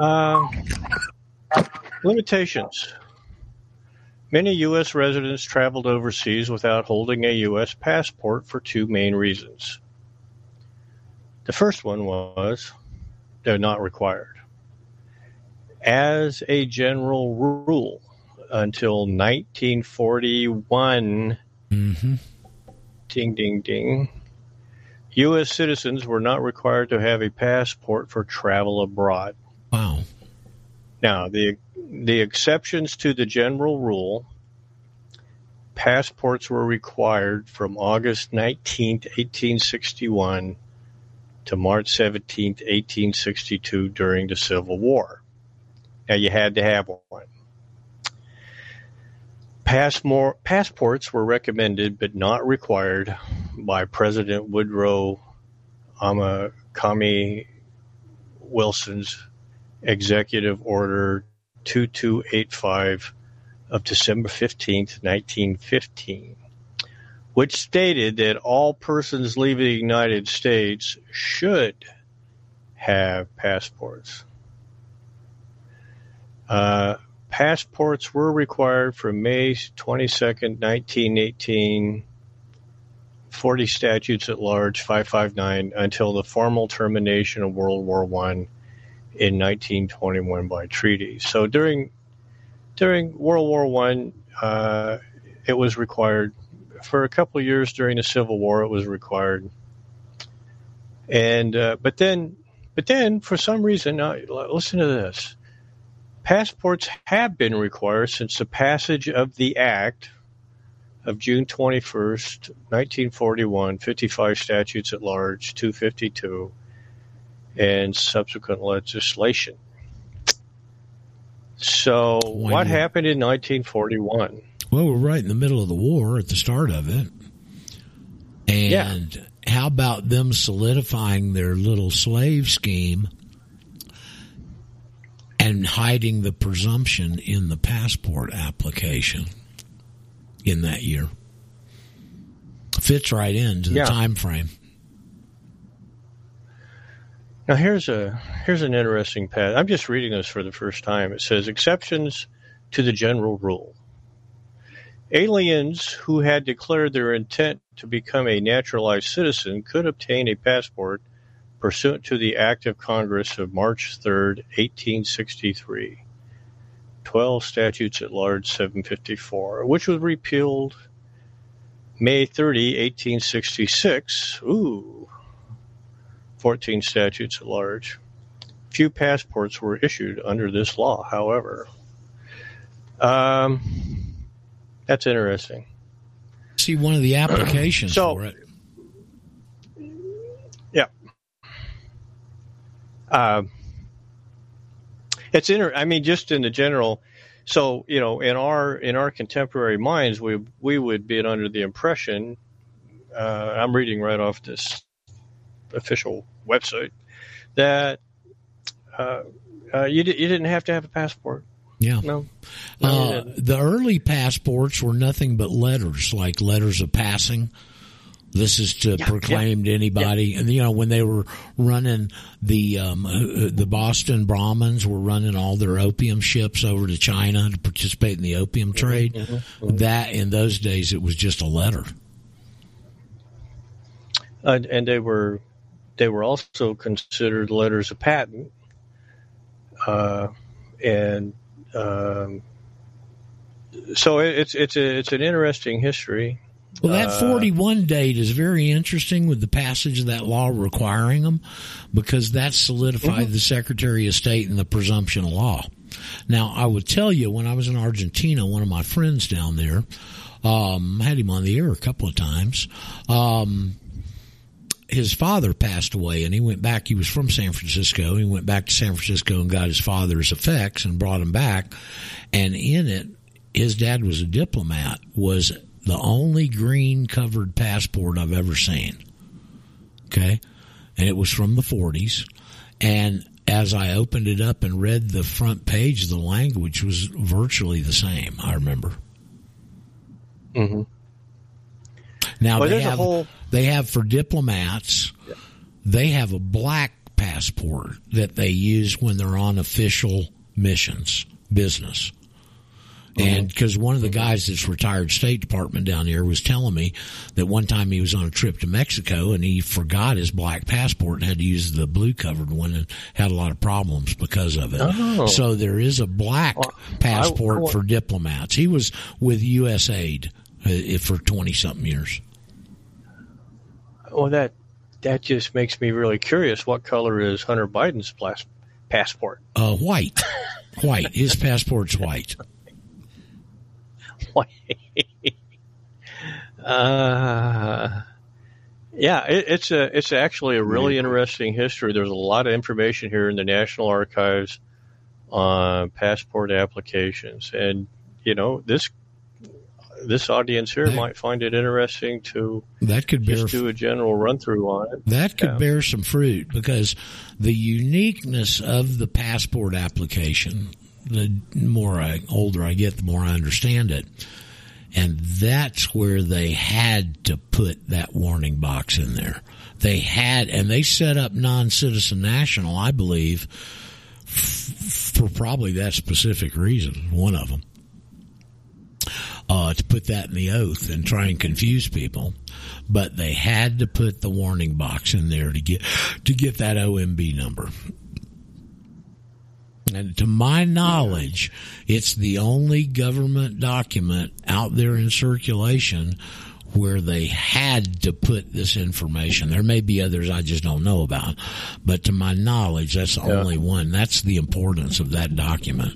um, limitations. Many U.S. residents traveled overseas without holding a U.S. passport for two main reasons. The first one was they're not required. As a general rule, until 1941, Mm-hmm. ding, ding, ding, U.S. citizens were not required to have a passport for travel abroad. Wow. Now, the the exceptions to the general rule, passports were required from August 19, 1861 to March 17, 1862 during the Civil War. Now, you had to have one. Passmore, passports were recommended but not required by President Woodrow Amakami Wilson's Executive Order 2285 of December 15th, 1915, which stated that all persons leaving the United States should have passports. Uh, passports were required from May 22nd, 1918, 40 statutes at large, 559, until the formal termination of World War One in 1921 by treaty. So during during World War One, uh, it was required. For a couple of years during the Civil War, it was required. And uh, but then, but then for some reason, l- listen to this. passports have been required since the passage of the Act of June 21st, 1941, 55 statutes at large, 252, and subsequent legislation. So, Why what not? happened in 1941? Well, we're right in the middle of the war at the start of it. And how about them solidifying their little slave scheme and hiding the presumption in the passport application in that year? Fits right into the Yeah. time frame. Now here's a here's an interesting path. I'm just reading this for the first time. It says exceptions to the general rule. Aliens who had declared their intent to become a naturalized citizen could obtain a passport pursuant to the Act of Congress of March 3rd, 1863. 12 statutes at large 754, which was repealed May 30, 1866. Ooh. 14 statutes at large. Few passports were issued under this law, however. Um, that's interesting. See one of the applications So- for it. Yeah. Um, it's inter- I mean, just in the general. So you know, in our in our contemporary minds, we we would be under the impression. Uh, I'm reading right off this official website that uh, uh, you di- you didn't have to have a passport. Yeah. No. No, Uh, the early passports were nothing but letters, like letters of passing. This is to proclaim to anybody, and you know when they were running the um, uh, the Boston Brahmins were running all their opium ships over to China to participate in the opium trade. That in those days it was just a letter. Uh, and they were they were also considered letters of patent, uh, and um, so it, it's it's a, it's an interesting history. Well, that Uh, 41 date is very interesting with the passage of that law requiring them because that solidified the Secretary of State and the presumption of law. Now, I would tell you when I was in Argentina, one of my friends down there, um, had him on the air a couple of times. Um, his father passed away and he went back. He was from San Francisco. He went back to San Francisco and got his father's effects and brought him back. And in it, his dad was a diplomat, was the only green covered passport I've ever seen. Okay. And it was from the 40s. And as I opened it up and read the front page, the language was virtually the same. I remember. Mm-hmm. Now Well, they have whole- they have for diplomats, they have a black passport that they use when they're on official missions, business. And because one of the guys that's retired State Department down here was telling me that one time he was on a trip to Mexico and he forgot his black passport and had to use the blue covered one and had a lot of problems because of it. Oh. So there is a black passport I- I- for diplomats. He was with USAID uh, for 20 something years. Well, that that just makes me really curious. What color is Hunter Biden's plas- passport? Uh, white. White. His passport's white. White. Uh, yeah, it, it's a it's actually a really interesting history. There's a lot of information here in the National Archives on passport applications, and you know this this audience here might find it interesting to That could bear just do a general run through on it. That could Yeah. bear some fruit because the uniqueness of the passport application, the more I older I get, the more I understand it. And that's where they had to put that warning box in there. They had, and they set up non-citizen national, I believe, f- for probably that specific reason, one of them. Uh, to put that in the oath and try and confuse people, but they had to put the warning box in there to get to get that OMB number. And to my knowledge, it's the only government document out there in circulation where they had to put this information. There may be others I just don't know about, but to my knowledge, that's the Yeah. only one. That's the importance of that document.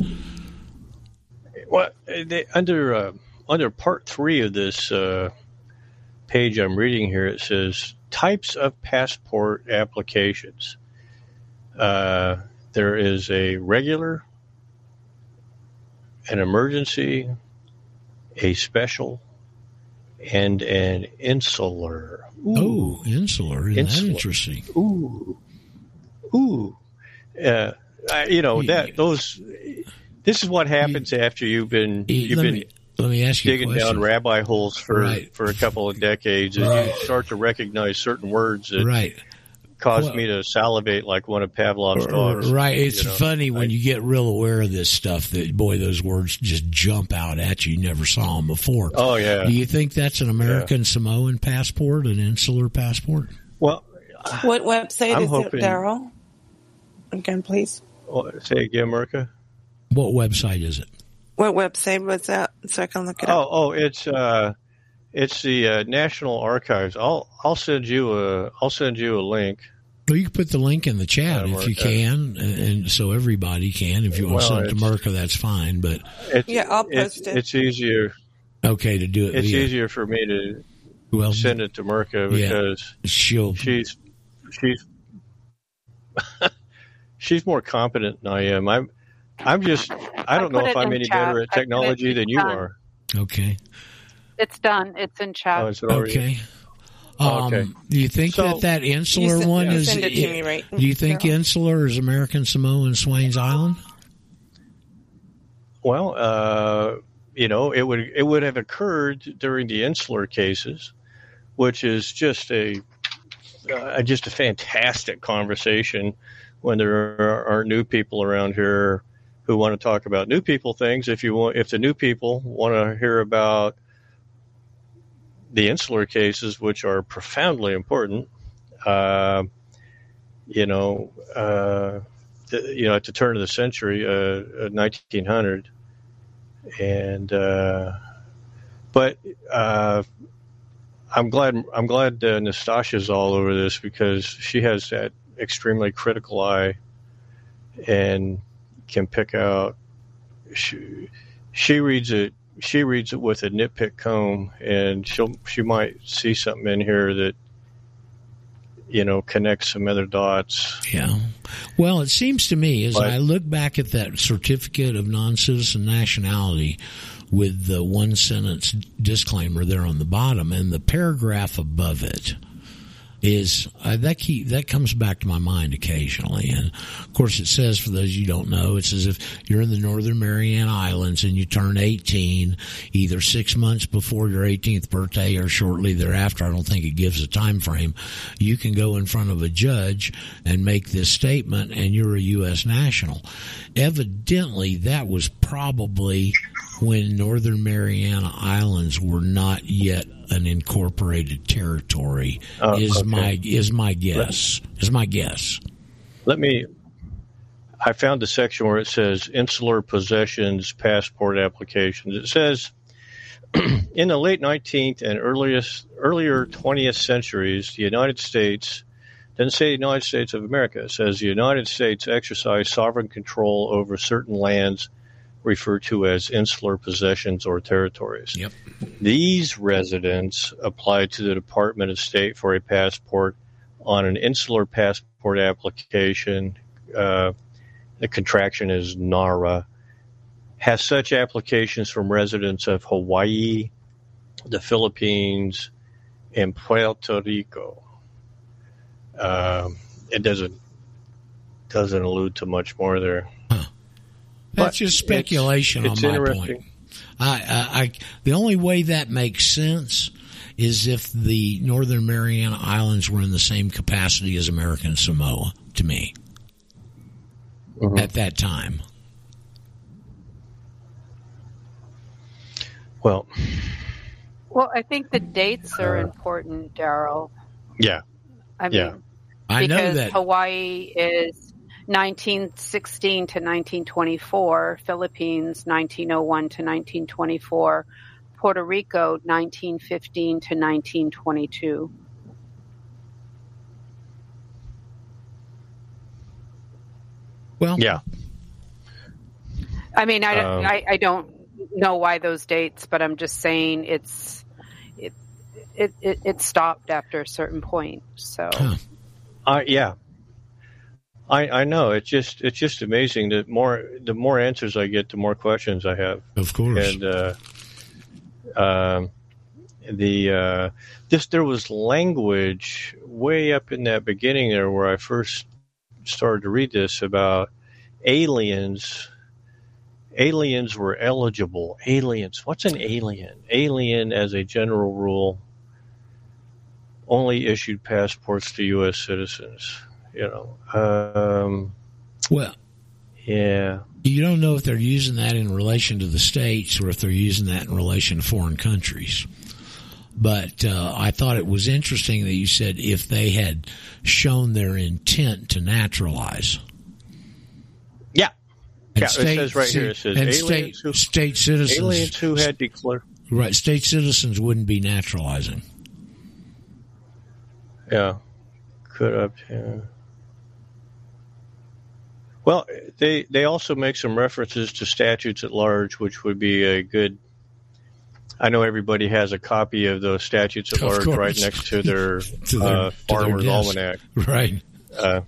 Well, they, under uh, under part three of this uh, page I'm reading here, it says types of passport applications. Uh, there is a regular, an emergency, a special, and an insular. Oh, insular. Isn't Insular. that interesting? Ooh, ooh. Uh, I, you know that those. This is what happens after you've been you've let been me- let me ask you a digging question. down rabbi holes for Right. for a couple of decades, and you start to recognize certain words that Right. caused Well- me to salivate like one of Pavlov's dogs. Right. It's you know. funny when you get real aware of this stuff that, boy, those words just jump out at you. You never saw them before. Oh, yeah. Do you think that's an American Samoan passport, an insular passport? Well, What website I'm is hoping- it, Daryl? Again, please. Oh, say again, Merca. What website is it? What website was that? So I can look it Oh, up. oh, it's uh, it's the uh, National Archives. I'll I'll send you a I'll send you a link. Well, you can put the link in the chat if you can, and, and so everybody can. If you want to send it to Merca, that's fine. But It's, Yeah, I'll it's, post it. It's easier. okay to do it. It's via, easier for me to Well, send it to Merca yeah. because she'll she's she's she's more competent than I am. I'm I'm just I don't I know if I'm any chat. better at I it- technology than you done. are. Okay. It's done. It's in chat. Oh, is it already? Okay. Oh, Um, okay. Do you think So- that that insular You one you is? it to me, right? Do you think Daryl? insular is American Samoa and Swains Island? Well, uh, you know, it would it would have occurred during the insular cases, which is just a uh, just a fantastic conversation when there are, are new people around here who want to talk about new people things. If you want, if the new people want to hear about the insular cases, which are profoundly important, uh, you know, uh, the, you know, at the turn of the century, uh, uh, 1900, and uh, but uh, I'm glad I'm glad uh, Nastasia's all over this because she has that extremely critical eye and can pick out. She, she reads it. She reads it with a nitpick comb, and she'll she might see something in here that you know connects some other dots. Yeah. Well, it seems to me as But- I look back at that certificate of non-citizen nationality with the one sentence disclaimer there on the bottom and the paragraph above it is uh, that key that comes back to my mind occasionally. And of course it says for those you don't know it's as if you're in the northern mariana islands and you turn 18 either six months before your 18th birthday or shortly thereafter i don't think it gives a time frame you can go in front of a judge and make this statement and you're a u.s national. Evidently that was probably when northern mariana islands were not yet an incorporated territory Oh, is okay. my is my guess is my guess Let me. I found the section where it says insular possessions passport applications. It says in the late 19th and earliest earlier 20th centuries, the United States doesn't say the United States of America. It says the United States exercised sovereign control over certain lands referred to as insular possessions or territories. Yep. These residents applied to the Department of State for a passport on an insular passport application. Uh, the contraction is NARA. Has such applications from residents of Hawaii, the Philippines, and Puerto Rico. Um, it doesn't doesn't allude to much more there. But that's just speculation it's on my interesting. point I, I, I the only way that makes sense is if the northern mariana islands were in the same capacity as american samoa to me Mm-hmm. at that time Well, Well, I think the dates are important, Daryl. yeah, I mean, yeah. I know because that- Hawaii is 1916 to 1924, Philippines 1901 to 1924, Puerto Rico 1915 to 1922. Well, yeah. I mean, I, Um, I, I don't know why those dates, but I'm just saying it's it it it, it stopped after a certain point. So Uh, yeah. I, I know. It's just it's just amazing that more the more answers I get the more questions I have. Of course. And uh, um, the uh, this there was language way up in that beginning there where I first started to read this about aliens. Aliens were eligible. Aliens. What's an alien? Alien as a general rule only issued passports to U.S. citizens. You know, um, well, yeah, you don't know if they're using that in relation to the states or if they're using that in relation to foreign countries. But uh, I thought it was interesting that you said if they had shown their intent to naturalize. Yeah. And yeah, state- it says right here. It says and aliens state, who, state citizens aliens who had declared. right state citizens wouldn't be naturalizing. Yeah, could have. Well, they they also make some references to statutes at large, which would be a good. I know everybody has a copy of those statutes at Of large course. right next to their, To their- uh, to their farmer's desk. almanac. Right. Uh,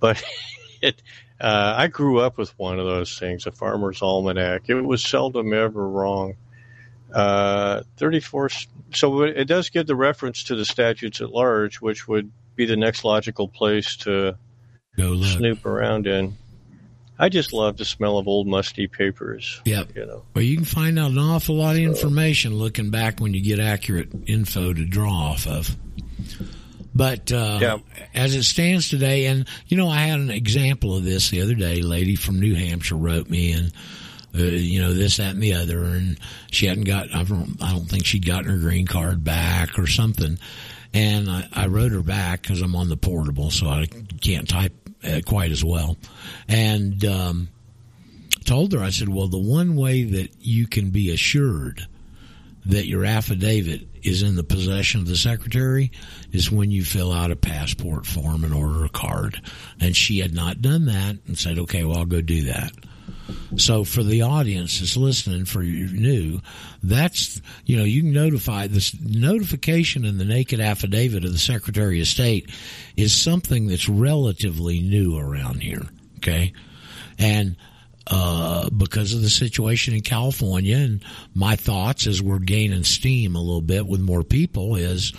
but it, uh, I grew up with one of those things, a farmer's almanac. It was seldom ever wrong. Uh, 34. So it does give the reference to the statutes at large, which would be the next logical place to Go snoop around in. I just love the smell of old musty papers. Yep. You know. Well, you can find out an awful lot of information looking back when you get accurate info to draw off of. But uh, Yeah. as it stands today, and you know, I had an example of this the other day. A lady from New Hampshire wrote me, and uh, you know this, that, and the other, and she hadn't got. I don't, I don't think she'd gotten her green card back or something. And I, I wrote her back because I'm on the portable, so I can't type quite as well. And um, told her, I said, well, the one way that you can be assured that your affidavit is in the possession of the secretary is when you fill out a passport form and order a card. And she had not done that and said, okay, well, I'll go do that. So for the audience that's listening for you new, that's, you know, you can notify this notification in the naked affidavit of the Secretary of State is something that's relatively new around here. Okay. And, uh, because of the situation in California and my thoughts as we're gaining steam a little bit with more people is,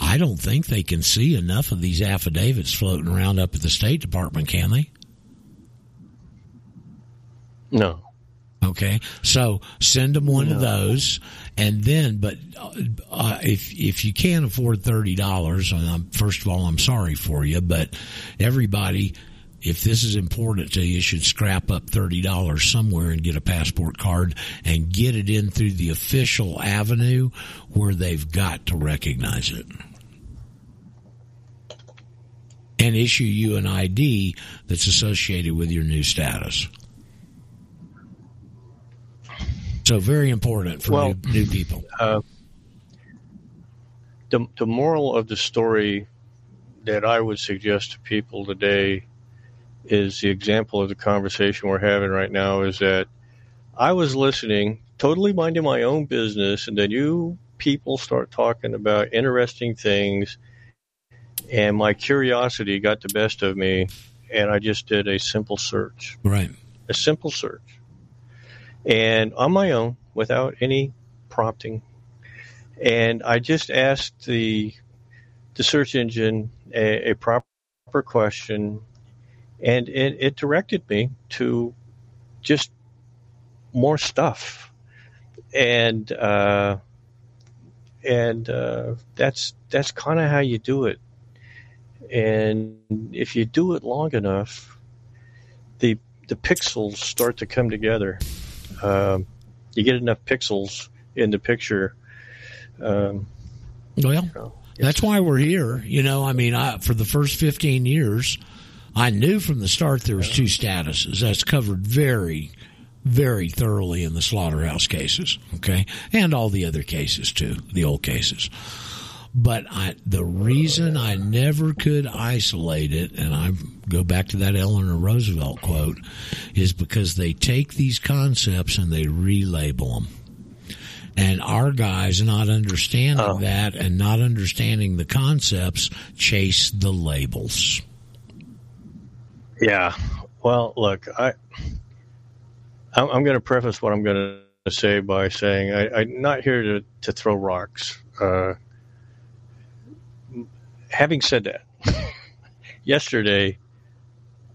I don't think they can see enough of these affidavits floating around up at the State Department, can they? No. Okay, so send them one of those, and then, but uh, if if you can't afford thirty dollars, first of all, I'm sorry for you, but everybody, if this is important to you, should scrap up thirty dollars somewhere and get a passport card and get it in through the official avenue where they've got to recognize it. And issue you an ID that's associated with your new status. So very important for Well, new, new people. Uh, the the moral of the story that I would suggest to people today is the example of the conversation we're having right now is that I was listening, totally minding my own business, and then you people start talking about interesting things, and my curiosity got the best of me, and I just did a simple search. Right. A simple search. And on my own, without any prompting, and I just asked the the search engine a, a proper question, and it, it directed me to just more stuff, and uh, and uh, that's that's kind of how you do it. And if you do it long enough, the the pixels start to come together. Um, you get enough pixels in the picture. Um, Well, that's why we're here. You know, I mean, I, for the first 15 years, I knew from the start there was two statuses. That's covered very, very thoroughly in the slaughterhouse cases, okay, and all the other cases too, the old cases. But I, the reason I never could isolate it, and I go back to that Eleanor Roosevelt quote, is because they take these concepts and they relabel them. And our guys not understanding that and not understanding the concepts chase the labels. Yeah. Well, look, I I'm, I'm going to preface what I'm going to say by saying I, I'm not here to to throw rocks. Uh, having said that, yesterday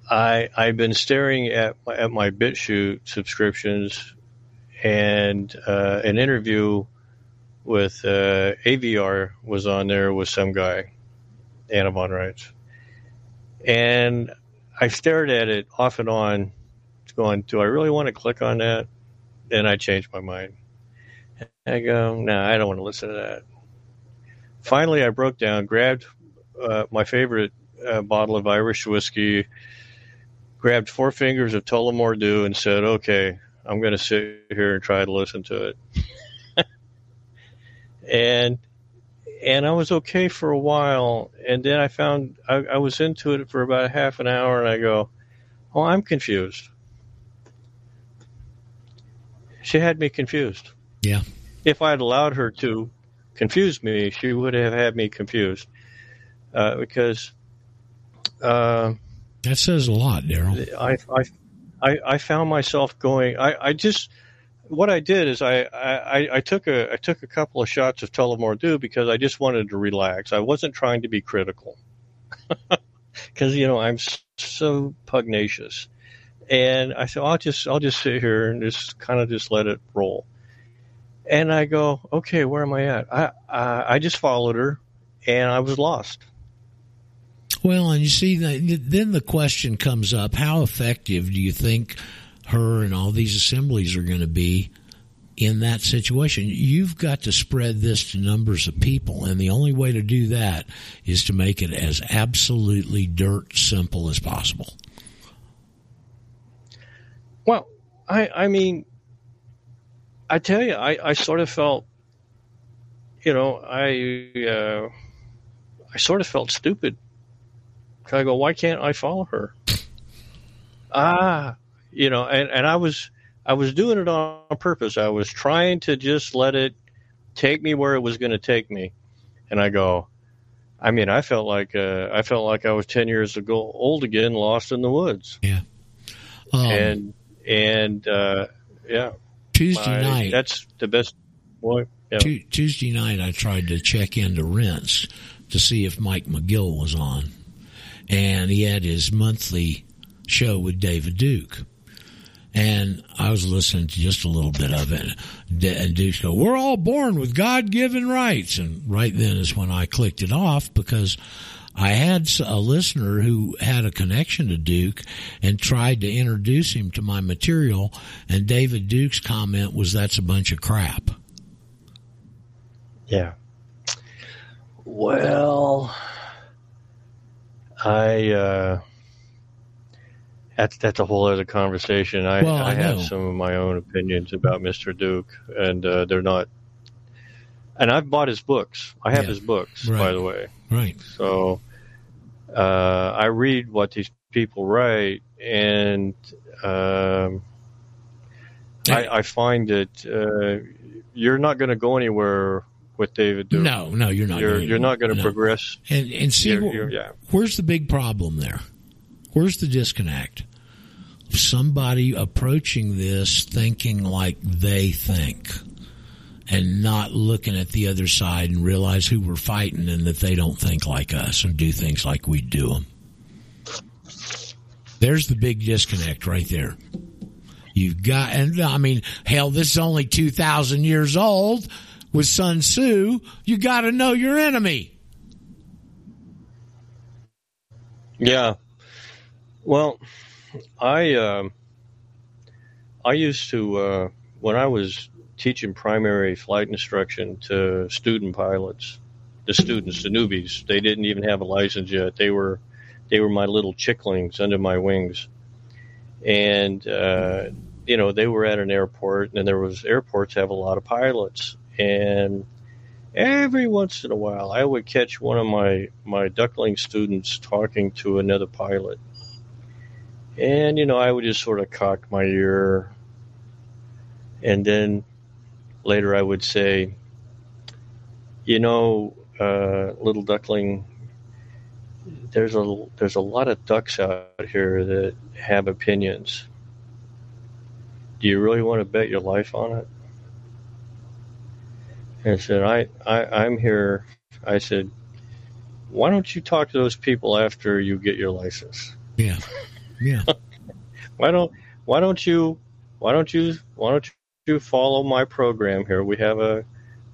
I I've been staring at my, at my BitChute subscriptions and uh, an interview with uh, AVR was on there with some guy, Anna Reitz, and I stared at it off and on, going, "Do I really want to click on that?" And I changed my mind. I go, "No, nah, I don't want to listen to that." Finally, I broke down, grabbed uh, my favorite uh, bottle of Irish whiskey, grabbed four fingers of Tullamore Dew, and said, "Okay, I'm going to sit here and try to listen to it." and and I was okay for a while, and then I found I, I was into it for about a half an hour, and I go, "Oh, I'm confused." She had me confused. Yeah. If I had allowed her to confuse me, she would have had me confused uh, because uh, that says a lot, Daryl. I, I, I, I found myself going. I, I just what I did is I, I, I took a I took a couple of shots of Tullamore Dew because I just wanted to relax. I wasn't trying to be critical because you know I'm so pugnacious, and I said I'll just I'll just sit here and just kind of just let it roll. And I go, okay, where am I at? I, I I just followed her, and I was lost. Well, and you see, then the question comes up: How effective do you think her and all these assemblies are going to be in that situation? You've got to spread this to numbers of people, and the only way to do that is to make it as absolutely dirt simple as possible. Well, I, I mean, I tell you, I, I sort of felt, you know, I, uh, I sort of felt stupid. I go, why can't I follow her? ah, you know, and, and I was, I was doing it on purpose. I was trying to just let it take me where it was going to take me. And I go, I mean, I felt like, uh, I felt like I was 10 years ago old again, lost in the woods. Yeah. Um, and, and, uh, yeah. Tuesday my, night. That's the best. Boy, yeah. Tuesday night, I tried to check into Rense to see if Mike McGill was on, and he had his monthly show with David Duke. And I was listening to just a little bit of it. And Duke's go, we're all born with God-given rights. And right then is when I clicked it off because I had a listener who had a connection to Duke and tried to introduce him to my material. And David Duke's comment was, that's a bunch of crap. Yeah. Well, I, uh, that's that's a whole other conversation. I, well, I, I have some of my own opinions about Mr. Duke, and uh, they're not. And I've bought his books. I have Yeah. his books, Right. by the way. Right. So uh, I read what these people write, and um, I, I find that uh, you're not going to go anywhere with David Duke. No, no, you're not. You're, gonna- you're not going to no. progress. And and see, You're- you're- yeah. where's the big problem there? Where's the disconnect? Somebody approaching this thinking like they think, and not looking at the other side and realize who we're fighting and that they don't think like us and do things like we do them. There's the big disconnect right there. You've got, and I mean, hell, this is only 2,000 years old with Sun Tzu. You got to know your enemy. Yeah. Well, I um, I used to uh, when I was teaching primary flight instruction to student pilots, the students, the newbies. They didn't even have a license yet. They were they were my little chicklings under my wings, and uh, you know, they were at an airport, and there was airports have a lot of pilots, and every once in a while, I would catch one of my my duckling students talking to another pilot, and you know, I would just sort of cock my ear, and then later I would say, you know, uh, little duckling, there's a there's a lot of ducks out here that have opinions. Do you really want to bet your life on it? And I said, I, I I'm here. I said, why don't you talk to those people after you get your license? Yeah, yeah. why don't why don't you why don't you why don't you follow my program here? We have a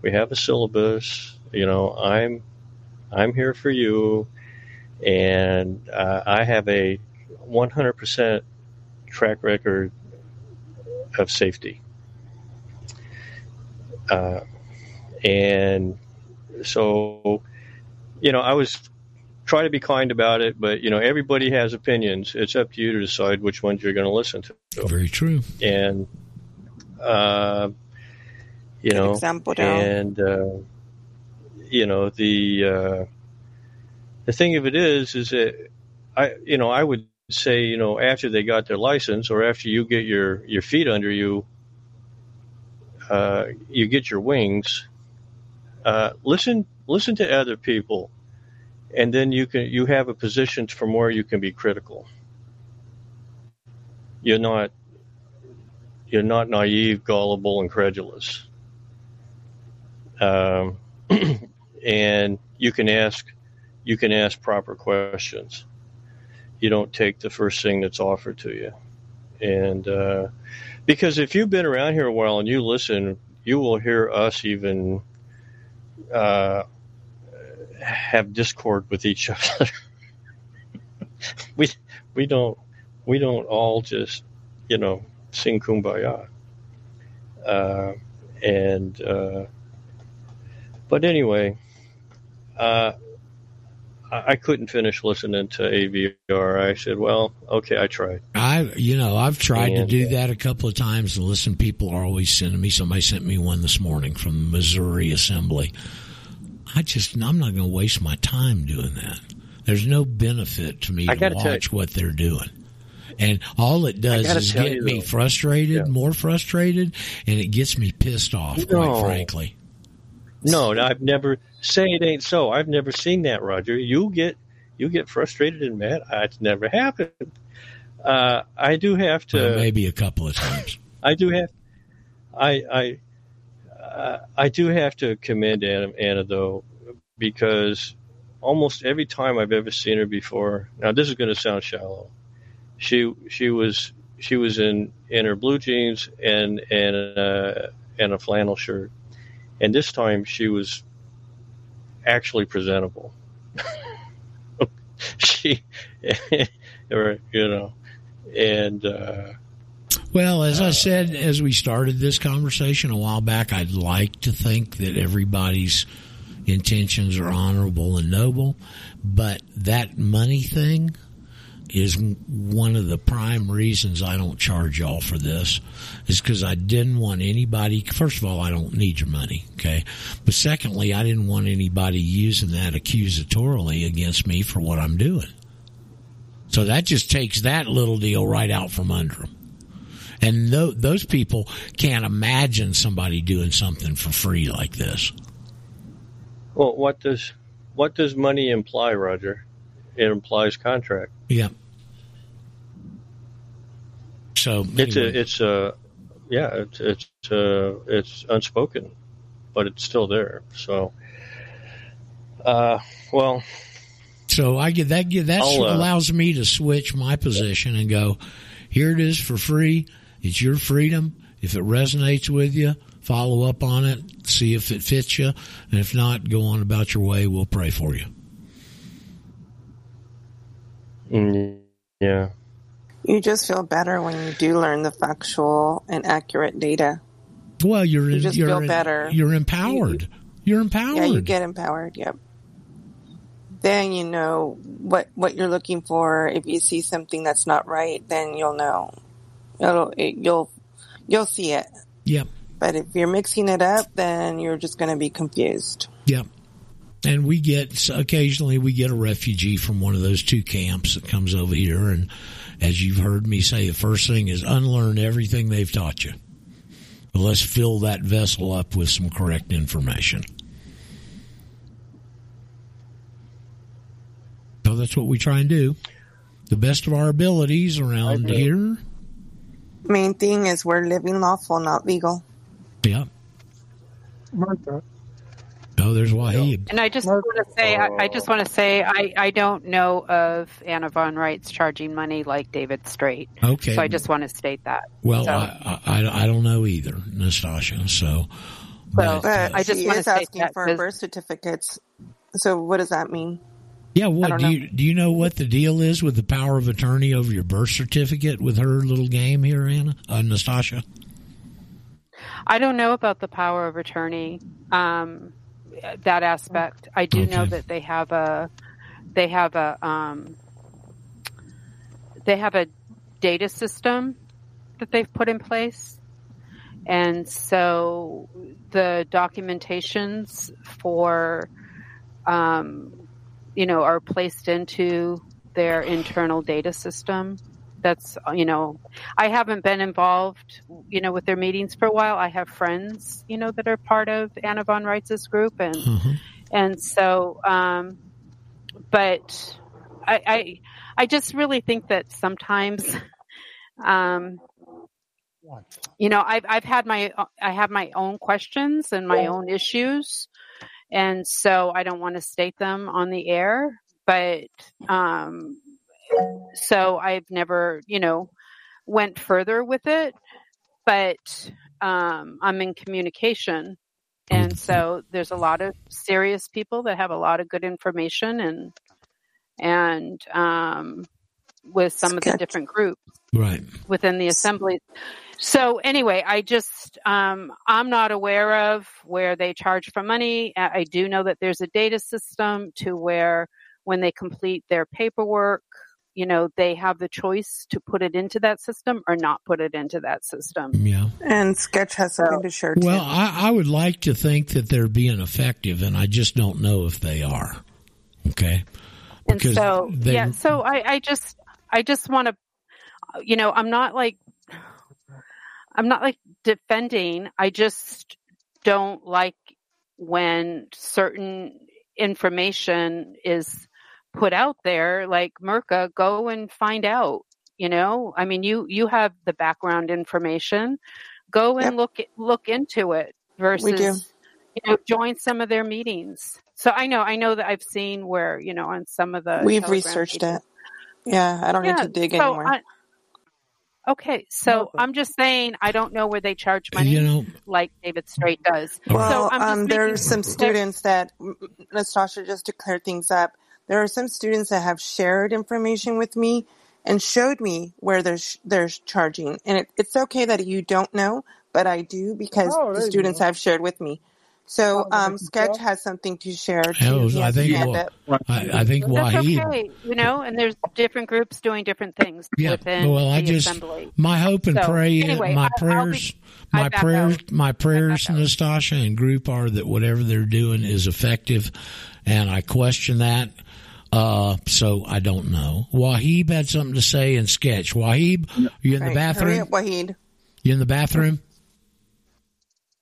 we have a syllabus. You know, I'm I'm here for you, and uh, I have a 100% track record of safety. Uh, and so, you know, I was trying to be kind about it, but you know, everybody has opinions. It's up to you to decide which ones you're going to listen to. Very true. And, uh, you Good know, example, Dale. and uh, you know the uh, the thing of it is, is that I, you know, I would say, you know, after they got their license or after you get your your feet under you, uh, you get your wings. Uh, listen, listen to other people, and then you can you have a position from where you can be critical. You're not you're not naive, gullible, and credulous. Um, and you can ask you can ask proper questions. You don't take the first thing that's offered to you, and uh, because if you've been around here a while and you listen, you will hear us even uh, have discord with each other. we we don't we don't all just you know sing kumbaya. Uh, and uh, but anyway, uh, I, I couldn't finish listening to AVR. I said, "Well, okay, I tried." I, you know, I've tried And, to do uh, that a couple of times and listen, people are always sending me. Somebody sent me one this morning from the Missouri Assembly. I just, I'm not going to waste my time doing that. There's no benefit to me I to gotta watch what they're doing. And all it does is get you, me though. frustrated, more frustrated, and it gets me pissed off, No. quite frankly. No, I've never say it ain't so. I've never seen that, Roger. You get you get frustrated and mad. It's never happened. Uh, I do have to. Well, maybe a couple of times. I do have. I I uh, I do have to commend Anna, Anna though, because almost every time I've ever seen her before. Now this is going to sound shallow. She she was she was in in her blue jeans and and uh, and a flannel shirt, and this time she was actually presentable. she, you know, and. Uh, Well, as I said, as we started this conversation a while back, I'd like to think that everybody's intentions are honorable and noble, but that money thing is one of the prime reasons I don't charge y'all for this is because I didn't want anybody, first of all, I don't need your money. Okay. But secondly, I didn't want anybody using that accusatorily against me for what I'm doing. So that just takes that little deal right out from under them. And tho- those people can't imagine somebody doing something for free like this. Well, what does what does money imply, Roger? It implies contract. Yeah. So It's a it's a yeah it's it's uh, it's unspoken, but it's still there. So, uh, well, So I get that. That uh, allows me to switch my position and go. Here it is for free. It's your freedom. If it resonates with you, follow up on it. See if it fits you, and if not, go on about your way. We'll pray for you. mm, yeah, You just feel better when you do learn the factual and accurate data. Well, you're You in- just you're feel better. You're empowered. You're empowered. Yeah, you get empowered. Yep. Then you know what what you're looking for. If you see something that's not right, then you'll know. It'll it, you'll you'll see it. Yep. But if you're mixing it up, then you're just going to be confused. Yep. And we get occasionally we get a refugee from one of those two camps that comes over here, and as you've heard me say, the first thing is unlearn everything they've taught you. But let's fill that vessel up with some correct information. So that's what we try and do. The best of our abilities around here. Main thing is we're living lawful, not legal. Yeah. Martha. Oh, there's Wahib. And I just want to say, I, I just want to say, I, I don't know of Anna von Reitz charging money like David Straight. Okay. So I just want to state that. Well, So- I, I I don't know either, Nastasha. So, Well, But I just she want to is say asking that for 'cause- birth certificates. So what does that mean? yeah. What don't do know. you do? You know what the deal is with the power of attorney over your birth certificate with her little game here, Anna, uh, Nastasha? I don't know about the power of attorney, um, that aspect. I do know that they have a, they have a, um, they have a data system that they've put in place. And so the documentations for, um, you know, are placed into their internal data system. That's, you know, I haven't been involved, you know, with their meetings for a while. I have friends, you know, that are part of Anna von Reitz's group and, and so, um, but I, I, I just really think that sometimes, um, you know, I've, I've had my, I have my own questions and my own issues. And so I don't want to state them on the air, but, um, so I've never, you know, went further with it, but, um, I'm in communication. And so there's a lot of serious people that have a lot of good information and, and, um, with some of the different groups Right. within the assembly. So anyway, I just um, I'm not aware of where they charge for money. I I do know that there's a data system to where when they complete their paperwork, you know, they have the choice to put it into that system or not put it into that system. Yeah. And Sketch has something to share too. Well, I, I would like to think that they're being effective, and I just don't know if they are. Okay. And Because so they- yeah, so I, I just I just want to, you know, I'm not like I'm not like defending. I just don't like when certain information is put out there. Like Merca, go and find out. You know, I mean, you you have the background information. Go and look look into it versus We do. you know join some of their meetings. So I know I know that I've seen where you know on some of the We've Telegram researched pages- it. Yeah, I don't Yeah, need to dig so anymore. I- okay, so I'm just saying I don't know where they charge money, You know- like David Straight does. Well, so I'm just um, making- there's some students that, Nastasha, just to clear things up, there are some students that have shared information with me and showed me where there's there's charging, and it, it's okay that you don't know, but I do because Oh, the students go. have shared with me. So, Oh, um, Sketch has something to share. Too. He I think hand Wa- up. I, I think That's Wahid. okay, you know, and there's different groups doing different things Yeah. within Well, I just assembly. my hope and So, pray, anyway, my I- I'll prayers, be- I my prayers, out. my prayers, Nastasha and group are that whatever they're doing is effective, and I question that. Uh, so I don't know. Wahib had something to say in sketch. Wahib, you in the Right, Hurry bathroom? up, Wahid. You in the bathroom?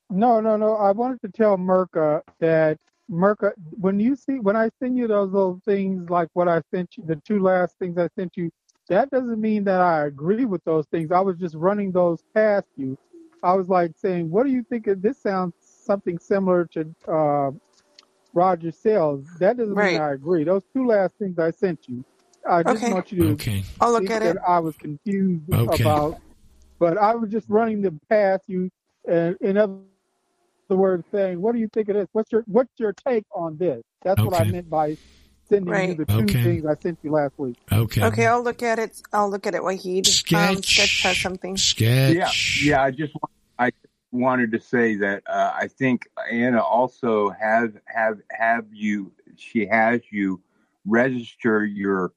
No, no, no. I wanted to tell Merca that Merca, when you see when I send you those little things like what I sent you, the two last things I sent you, that doesn't mean that I agree with those things. I was just running those past you. I was like saying, "What do you think of this? Sounds something similar to uh, Roger Sayles." That doesn't Right. mean I agree. Those two last things I sent you, I just Okay. want you to Okay. I'll look at that it. I was confused Okay. about, but I was just running them past you. And in other words, saying, "What do you think of this? What's your What's your take on this?" That's what I meant by sending you the two Okay. things I sent you last week. Okay. Okay, I'll look at it. I'll look at it, Wahid. Um, Sketch has something. Sketch. Yeah, yeah. I just want- I wanted to say that uh, I think Anna also has have have you. She has you register your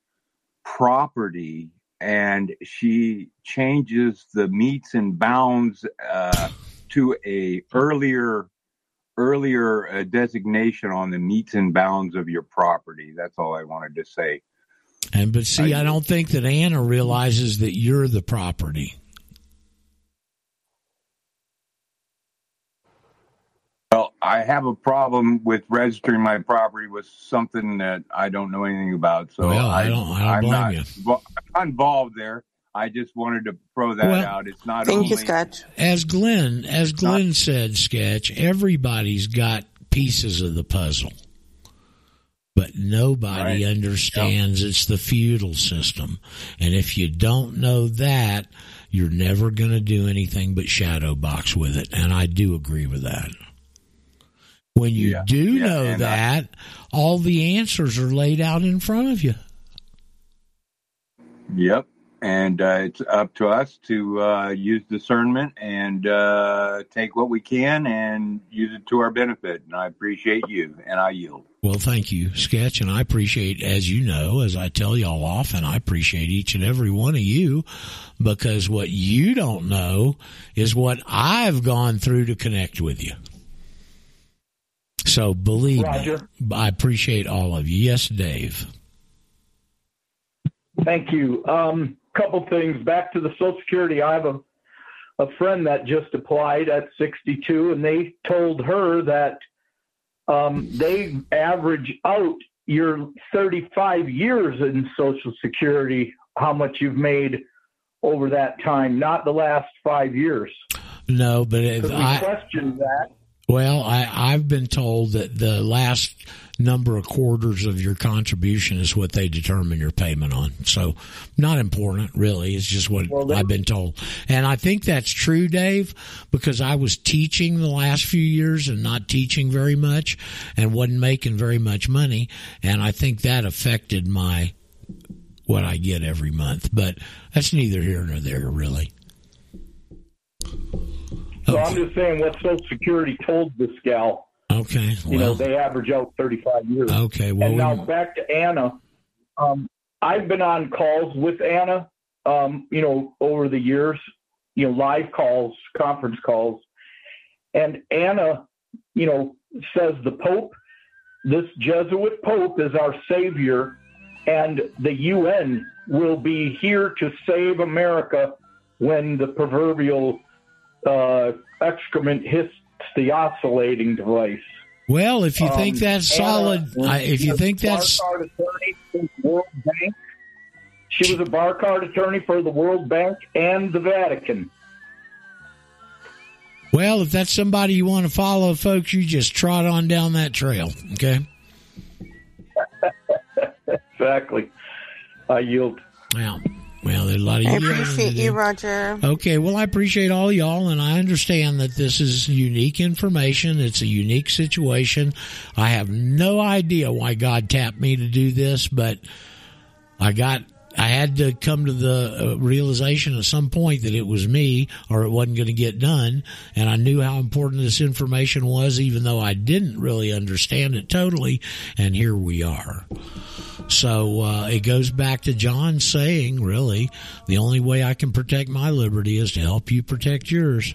property and she changes the meets and bounds uh, to a earlier earlier uh, designation on the meets and bounds of your property. That's all I wanted to say. And but see, I don't think that Anna realizes that you're the property. Well, I have a problem with registering my property with something that I don't know anything about. So Well, I don't- I don't I'm blame not, you. invo- I'm not involved there. I just wanted to throw that Well- out. It's not Thank only you, Sketch. As Glenn, as Glenn said, sketch. Everybody's got pieces of the puzzle, but nobody understands it's the feudal system. And if you don't know that, you're never going to do anything but shadow box with it. And I do agree with that. When you Yeah. do Yeah, know and I- that, all the answers are laid out in front of you. Yep. And uh, it's up to us to uh, use discernment and uh, take what we can and use it to our benefit. And I appreciate you, and I yield. Well, thank you, Sketch, and I appreciate, as you know, as I tell y'all often, I appreciate each and every one of you because what you don't know is what I've gone through to connect with you. So believe Roger. me, I appreciate all of you. Yes, Dave. Thank you. Um, couple things. Back to the Social Security. I have a a friend that just applied at 62, and they told her that um, they average out your 35 years in Social Security, how much you've made over that time, not the last five years. No, but if I, questioned that. Well, I, I've been told that the last number of quarters of your contribution is what they determine your payment on. So, not important, really. It's just what Well, I've been told. And I think that's true, Dave, because I was teaching the last few years and not teaching very much and wasn't making very much money. And I think that affected my, what I get every month. But that's neither here nor there, really. So I'm just saying what Social Security told this gal. Okay. You know, Well, they average out 35 years. okay. Well, and now we- back to Anna. Um, I've been on calls with Anna, um, you know, over the years, you know, live calls, conference calls. And Anna, you know, says the Pope, this Jesuit Pope is our savior, and the UN will be here to save America when the proverbial uh, excrement hits the oscillating device. Well, if you Um, think that's solid, I, if you think that's attorney for the World Bank. She was a bar card attorney for the World Bank and the Vatican. well, if that's somebody you want to follow, folks, you just trot on down that trail. Okay. Exactly. I yield. Well, well, there's a lot of I appreciate you, Roger. Okay, well, I appreciate all y'all, and I understand that this is unique information. It's a unique situation. I have no idea why God tapped me to do this, but I got, I had to come to the uh, realization at some point that it was me or it wasn't going to get done. And I knew how important this information was, even though I didn't really understand it totally. And here we are. So uh, it goes back to John saying, really, the only way I can protect my liberty is to help you protect yours.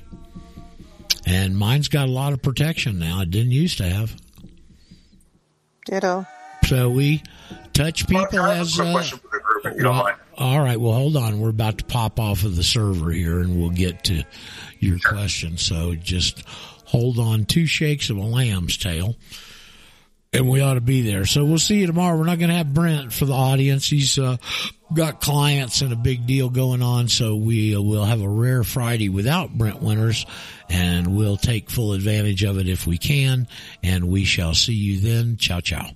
And mine's got a lot of protection now. It didn't used to have. Ditto. So we touch people as. Uh, well, all right. Well, hold on. We're about to pop off of the server here, and we'll get to your question. So just hold on. Two shakes of a lamb's tail, and we ought to be there. So we'll see you tomorrow. We're not going to have Brent for the audience. He's uh, got clients and a big deal going on. So we uh, will have a rare Friday without Brent Winters, and we'll take full advantage of it if we can. And we shall see you then. Ciao, ciao.